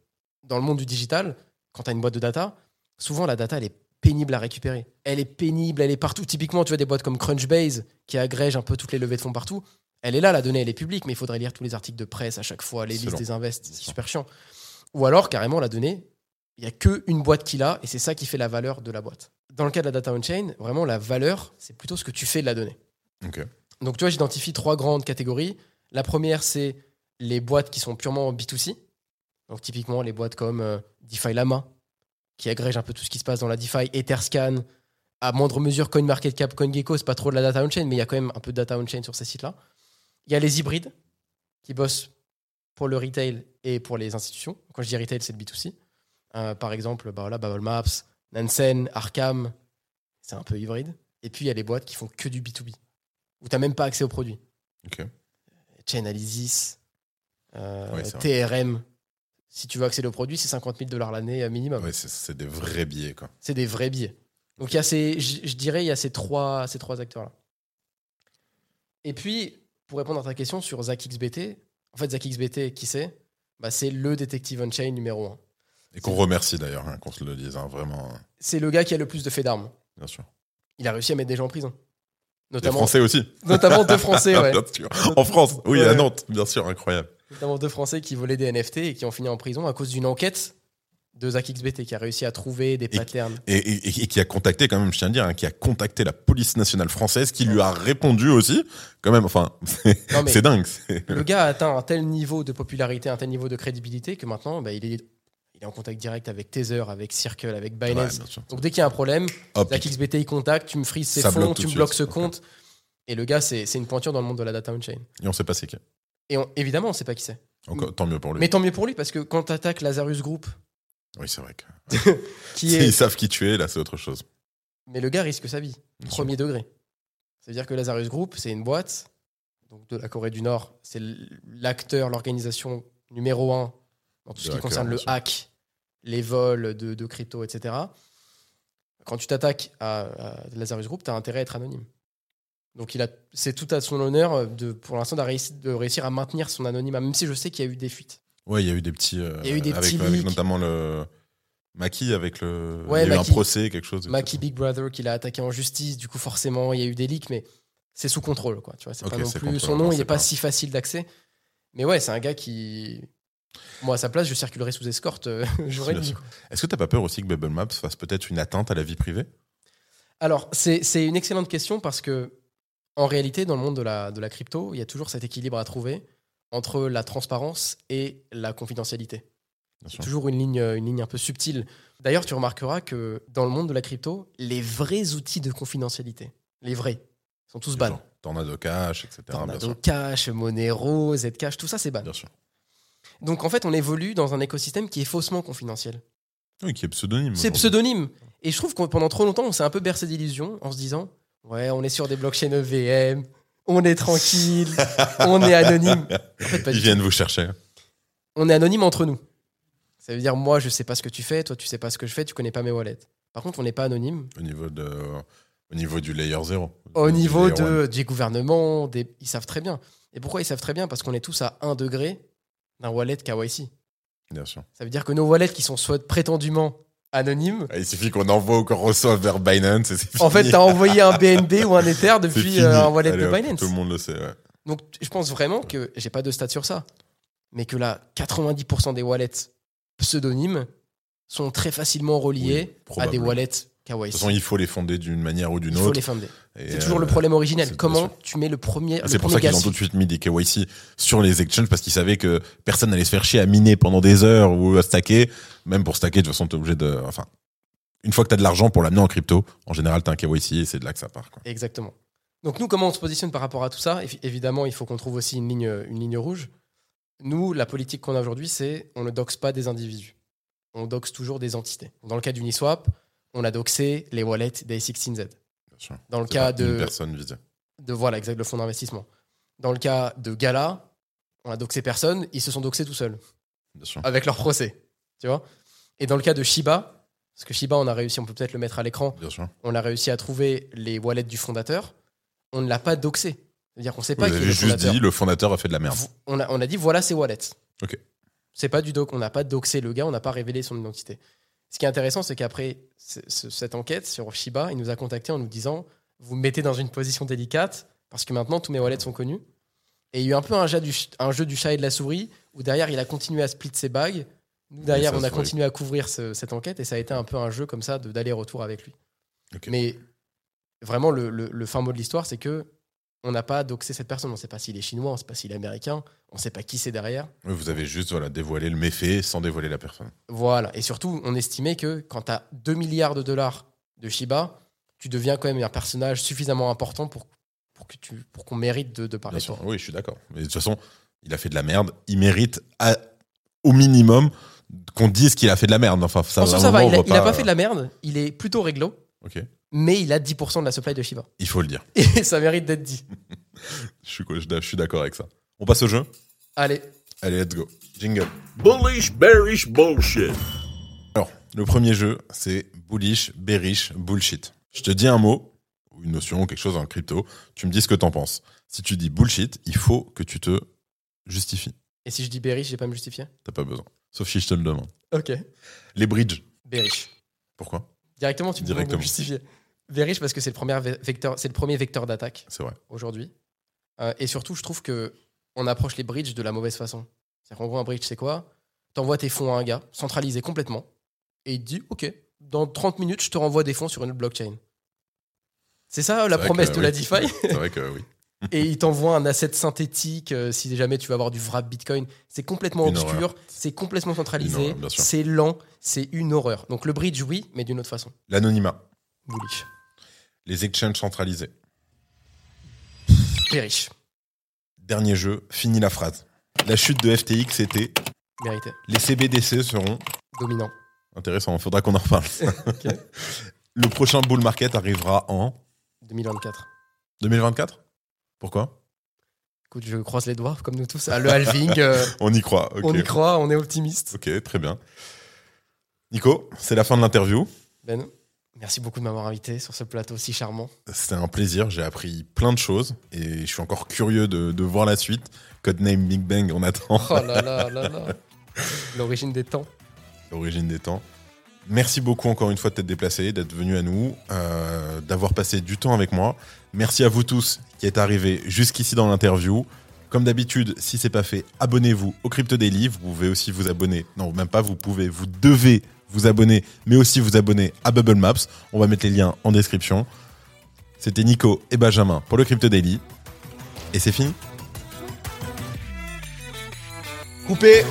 S1: dans le monde du digital, quand tu as une boîte de data, souvent la data, elle est pénible à récupérer. Elle est pénible, elle est partout. Typiquement, tu vois des boîtes comme Crunchbase qui agrègent un peu toutes les levées de fonds partout. Elle est là, la donnée, elle est publique, mais il faudrait lire tous les articles de presse à chaque fois, les listes
S4: long.
S1: des invests.
S4: C'est
S1: super chiant. Ou alors, carrément, la donnée, il n'y a qu'une boîte qui l'a et c'est ça qui fait la valeur de la boîte. Dans le cas de la data on-chain, vraiment, la valeur, c'est plutôt ce que tu fais de la donnée. Donc, tu vois, j'identifie trois grandes catégories. La première, c'est les boîtes qui sont purement B2C. Donc, typiquement, les boîtes comme euh, DeFi Lama, qui agrègent un peu tout ce qui se passe dans la DeFi, Etherscan, à moindre mesure CoinMarketCap, CoinGecko, c'est pas trop de la data on-chain, mais il y a quand même un peu de data on-chain sur ces sites-là. Il y a les hybrides, qui bossent pour le retail et pour les institutions. Quand je dis retail, c'est le B2C. Euh, par exemple, bah Bubble Maps, Nansen, Arkham, c'est un peu hybride. Et puis, il y a les boîtes qui font que du B2B, où tu n'as même pas accès aux produits.
S4: Ok.
S1: Chainalysis, euh,
S4: Ouais.
S1: TRM. Si tu veux accéder aux produits, c'est 50 000 dollars l'année euh, minimum.
S4: Ouais, c'est- des vrais billets.
S1: C'est des vrais billets. Donc il y a ces, je, je dirais, il y a ces trois, ces trois acteurs-là. Et puis, pour répondre à ta question sur ZachXBT, en fait, ZachXBT, qui c'est? Bah, C'est le détective on-chain numéro un.
S4: Et qu'on remercie d'ailleurs, hein, qu'on se le dise, hein, vraiment,
S1: C'est le gars qui a le plus de faits d'armes.
S4: bien sûr.
S1: Il a réussi à mettre des gens en prison. Notamment,
S4: Français aussi.
S1: notamment deux Français, ouais.
S4: Bien sûr. En France, oui,
S1: Ouais.
S4: à Nantes, bien sûr, incroyable.
S1: Notamment deux Français qui volaient des NFT et qui ont fini en prison à cause d'une enquête de ZachXBT qui a réussi à trouver des
S4: Et-
S1: patterns.
S4: Et, et- et qui a contacté, quand même, je tiens à dire, hein, qui a contacté la police nationale française, qui lui a répondu aussi. Quand même, enfin, c'est dingue.
S1: Le gars a atteint un tel niveau de popularité, un tel niveau de crédibilité que maintenant, bah, il, est, est en contact direct avec Tether, avec Circle, avec Binance. Donc dès qu'il y a un problème, la XBT il contacte, tu me frises ses
S4: Ça
S1: fonds, tu me bloques ce compte. Et le gars, c'est une pointure dans le monde de la data on-chain.
S4: et on sait pas c'est qui.
S1: Et on- évidemment, on ne sait pas qui c'est.
S4: Encore, tant mieux pour lui.
S1: Mais tant mieux pour lui, parce que quand tu attaques Lazarus Group,
S4: Oui, c'est vrai que.
S1: qui est.
S4: savent qui tu es, là, c'est autre chose.
S1: Mais le gars risque sa vie,
S4: Bien sûr.
S1: premier degré. C'est-à-dire que Lazarus Group, c'est une boîte donc de la Corée du Nord. C'est l'acteur, l'organisation numéro un dans tout ce qui concerne le hack, les vols de, de crypto, etc. Quand tu t'attaques à, à Lazarus Group, tu as intérêt à être anonyme. Donc il a, c'est tout à son honneur de, pour l'instant de réussir, de réussir à maintenir son anonymat, même si je sais qu'il y a eu des fuites.
S4: Ouais, il y a eu des petits. euh,
S1: Il y a eu des
S4: avec,
S1: petits
S4: avec
S1: leaks.
S4: notamment le. Maki avec le.
S1: Ouais,
S4: il y a eu
S1: Maki.
S4: un procès, quelque chose.
S1: Mackie Big Brother qui l'a attaqué en justice, du coup forcément il y a eu des leaks, mais c'est sous contrôle quoi. Tu vois, c'est pas non plus son nom, il
S4: c'est
S1: est pas
S4: pas-
S1: si facile d'accès. Mais ouais, c'est un gars qui, moi à sa place, je circulerais sous escorte. euh.
S4: Est-ce que t'as pas peur aussi que Bubble Maps fasse peut-être une atteinte à la vie privée?
S1: Alors c'est une excellente question parce que en réalité dans le monde de la de la crypto, il y a toujours cet équilibre à trouver entre la transparence et la confidentialité. C'est toujours une ligne, une ligne un peu subtile. D'ailleurs, tu remarqueras que dans le monde de la crypto, les vrais outils de confidentialité, les vrais, sont tous ban.
S4: Genre Tornado Cash, etc. bien
S1: Tornado
S4: sûr.
S1: Cash, Monero, Zcash, tout ça c'est ban.
S4: Bien sûr.
S1: Donc en fait, on évolue dans un écosystème qui est faussement confidentiel.
S4: Oui, qui est pseudonyme.
S1: C'est pseudonyme. Et je trouve que pendant trop longtemps, on s'est un peu bercé d'illusions en se disant Ouais, on est sur des blockchains EVM, on est tranquille, on est anonyme. En fait, pas
S4: Ils viennent
S1: tout.
S4: vous chercher.
S1: On est anonyme entre nous. Ça veut dire, moi, je sais pas ce que tu fais, toi, tu sais pas ce que je fais, tu connais pas mes wallets. Par contre, on n'est pas anonyme
S4: Au niveau, de, au niveau du layer 0.
S1: au niveau de, des gouvernements, des... ils savent très bien. Et pourquoi ils savent très bien? Parce qu'on est tous à 1 degré d'un wallet KYC.
S4: Bien sûr.
S1: Ça veut dire que nos wallets qui sont soit prétendument anonymes,
S4: Ah, Il suffit qu'on envoie ou qu'on reçoive vers Binance et c'est fini.
S1: en fait, tu as envoyé un BNB ou un Ether depuis euh, un wallet
S4: Allez,
S1: de
S4: hop,
S1: Binance.
S4: Tout le monde le sait, ouais.
S1: Donc, je pense vraiment que, j'ai pas de stats sur ça, mais que là, 90% des wallets pseudonymes sont très facilement reliés à des wallets
S4: De
S1: KYC.
S4: toute façon, il faut les fonder d'une manière ou d'une
S1: Il faut
S4: autre.
S1: les fonder. C'est toujours
S4: euh,
S1: le problème originel. Comment tu mets le premier,
S4: Ah, C'est pour ça qu'ils ont tout de suite mis des KYC sur les exchanges parce qu'ils savaient que personne n'allait se faire chier à miner pendant des heures ou à stacker. Même pour stacker, de toute façon, t'es obligé de. Enfin, une fois que t'as de l'argent pour l'amener en crypto, en général, t'as un KYC et c'est de là que ça part. Quoi.
S1: Exactement. Donc nous, comment on se positionne par rapport à tout ça? Évi- Évidemment, il faut qu'on trouve aussi une ligne, une ligne rouge. Nous, la politique qu'on a aujourd'hui, c'est on ne doxe pas des individus. On doxe toujours des entités. Dans le cas d'Uniswap, on a doxé les wallets d'A16Z.
S4: Bien sûr.
S1: Dans le cas
S4: une
S1: de,
S4: personne visée.
S1: de voilà, exact, le fonds d'investissement. Dans le cas de Gala, on a doxé personne, ils se sont doxés tout seuls
S4: Bien sûr.
S1: avec leur procès. Tu vois Et dans le cas de Shiba, parce que Shiba, on a réussi, on peut peut-être le mettre à l'écran,
S4: Bien sûr.
S1: on a réussi à trouver les wallets du fondateur, on ne l'a pas doxé. C'est-à-dire qu'on ne sait
S4: Vous
S1: pas qui est
S4: avez
S1: le
S4: juste
S1: fondateur.
S4: dit le fondateur a fait de la merde.
S1: Vous- On a, on a dit voilà ses wallets.
S4: Ok.
S1: C'est pas du doc, on n'a pas doxé le gars, on n'a pas révélé son identité. Ce qui est intéressant, c'est qu'après ce- ce- cette enquête sur Shiba, il nous a contacté en nous disant vous me mettez dans une position délicate parce que maintenant tous mes wallets sont connus. Et il y a eu un peu un jeu du, ch- un jeu du chat et de la souris où derrière il a continué à split ses bagues. Nous derrière on a
S4: vrai.
S1: continué à couvrir ce- cette enquête et ça a été un peu un jeu comme ça d'aller-retour avec lui. Mais vraiment le, le- le fin mot de l'histoire, c'est que on n'a pas doxé cette personne. On ne sait pas s'il est chinois, on ne sait pas s'il est américain, on ne sait pas qui c'est derrière.
S4: Oui, Vous avez juste voilà, dévoilé le méfait sans dévoiler la personne.
S1: Voilà. Et surtout, on estimait que quand tu as 2 milliards de dollars de Shiba, tu deviens quand même un personnage suffisamment important pour, pour que tu pour qu'on mérite de, de parler
S4: Bien
S1: de
S4: sûr.
S1: toi.
S4: Oui, je suis d'accord. Mais de toute façon, il a fait de la merde. Il mérite à- au minimum qu'on dise qu'il a fait de la merde. Enfin, ça,
S1: En ça va, il a,
S4: on voit
S1: il a pas fait de la merde, il est plutôt réglo,
S4: Ok.
S1: Mais il a 10% de la supply de Shiba.
S4: Il faut le dire.
S1: Et ça mérite d'être dit.
S4: Je suis, quoi, je je suis d'accord avec ça. On passe au jeu
S1: Allez,
S4: Allez, let's go. Jingle.
S3: Bullish, bearish, bullshit.
S4: Alors, le premier jeu, c'est bullish, bearish, bullshit. Je te dis un mot, ou une notion, ou quelque chose en crypto, tu me dis ce que t'en penses. Si tu dis bullshit, il faut que tu te justifies.
S1: et si je dis bearish, j'ai pas à me justifier?
S4: T'as pas besoin. Sauf si je te le demande.
S1: Ok.
S4: Les bridges.
S1: Bearish.
S4: Pourquoi?
S1: Directement, tu me justifier. Bearish parce que c'est le premier ve- vecteur, c'est le premier vecteur d'attaque
S4: C'est vrai.
S1: aujourd'hui. Euh, et surtout, je trouve que on approche les bridges de la mauvaise façon. C'est-à-dire qu'en gros, un bridge, c'est quoi? T'envoies tes fonds à un gars, centralisé complètement, et il te dit Ok, dans 30 minutes, je te renvoie des fonds sur une blockchain. C'est ça la promesse
S4: que,
S1: de la
S4: oui.
S1: DeFi?
S4: C'est vrai que oui.
S1: Et il t'envoie un asset synthétique euh, si jamais tu vas avoir du wrap Bitcoin. C'est complètement
S4: Une
S1: obscur, c'est complètement centralisé,
S4: horreur,
S1: c'est lent, c'est une horreur. Donc le bridge, oui, mais d'une autre façon.
S4: L'anonymat.
S1: Bullish.
S4: Les exchanges centralisés.
S1: Bearish.
S4: Dernier jeu, fini la phrase. La chute de FTX, c'était
S1: Mérité.
S4: les CBDC seront
S1: Dominant.
S4: intéressants. Faudra qu'on en reparle. Le prochain bull market arrivera en
S1: 2024.
S4: 2024 Pourquoi?
S1: Écoute, je croise les doigts, comme nous tous. Ah, le halving, euh,
S4: On y croit. ok.
S1: on y croit, on est optimiste.
S4: Ok, très bien. Nico, c'est la fin de l'interview.
S1: Ben, merci beaucoup de m'avoir invité sur ce plateau si charmant.
S4: C'était un plaisir. J'ai appris plein de choses et je suis encore curieux de, de voir la suite. Codename Big Bang, on attend
S1: Oh là là là là. L'origine des temps.
S4: l'origine des temps. Merci beaucoup encore une fois de t'être déplacé, d'être venu à nous, euh, d'avoir passé du temps avec moi. Merci à vous tous qui êtes arrivés jusqu'ici dans l'interview. Comme d'habitude, si c'est pas fait, abonnez-vous au Crypto Daily. Vous pouvez aussi vous abonner. Non, même pas vous pouvez, vous devez vous abonner, mais aussi vous abonner à Bubble Maps. On va mettre les liens en description. C'était Nico et Benjamin pour le Crypto Daily. Et c'est fini. Coupé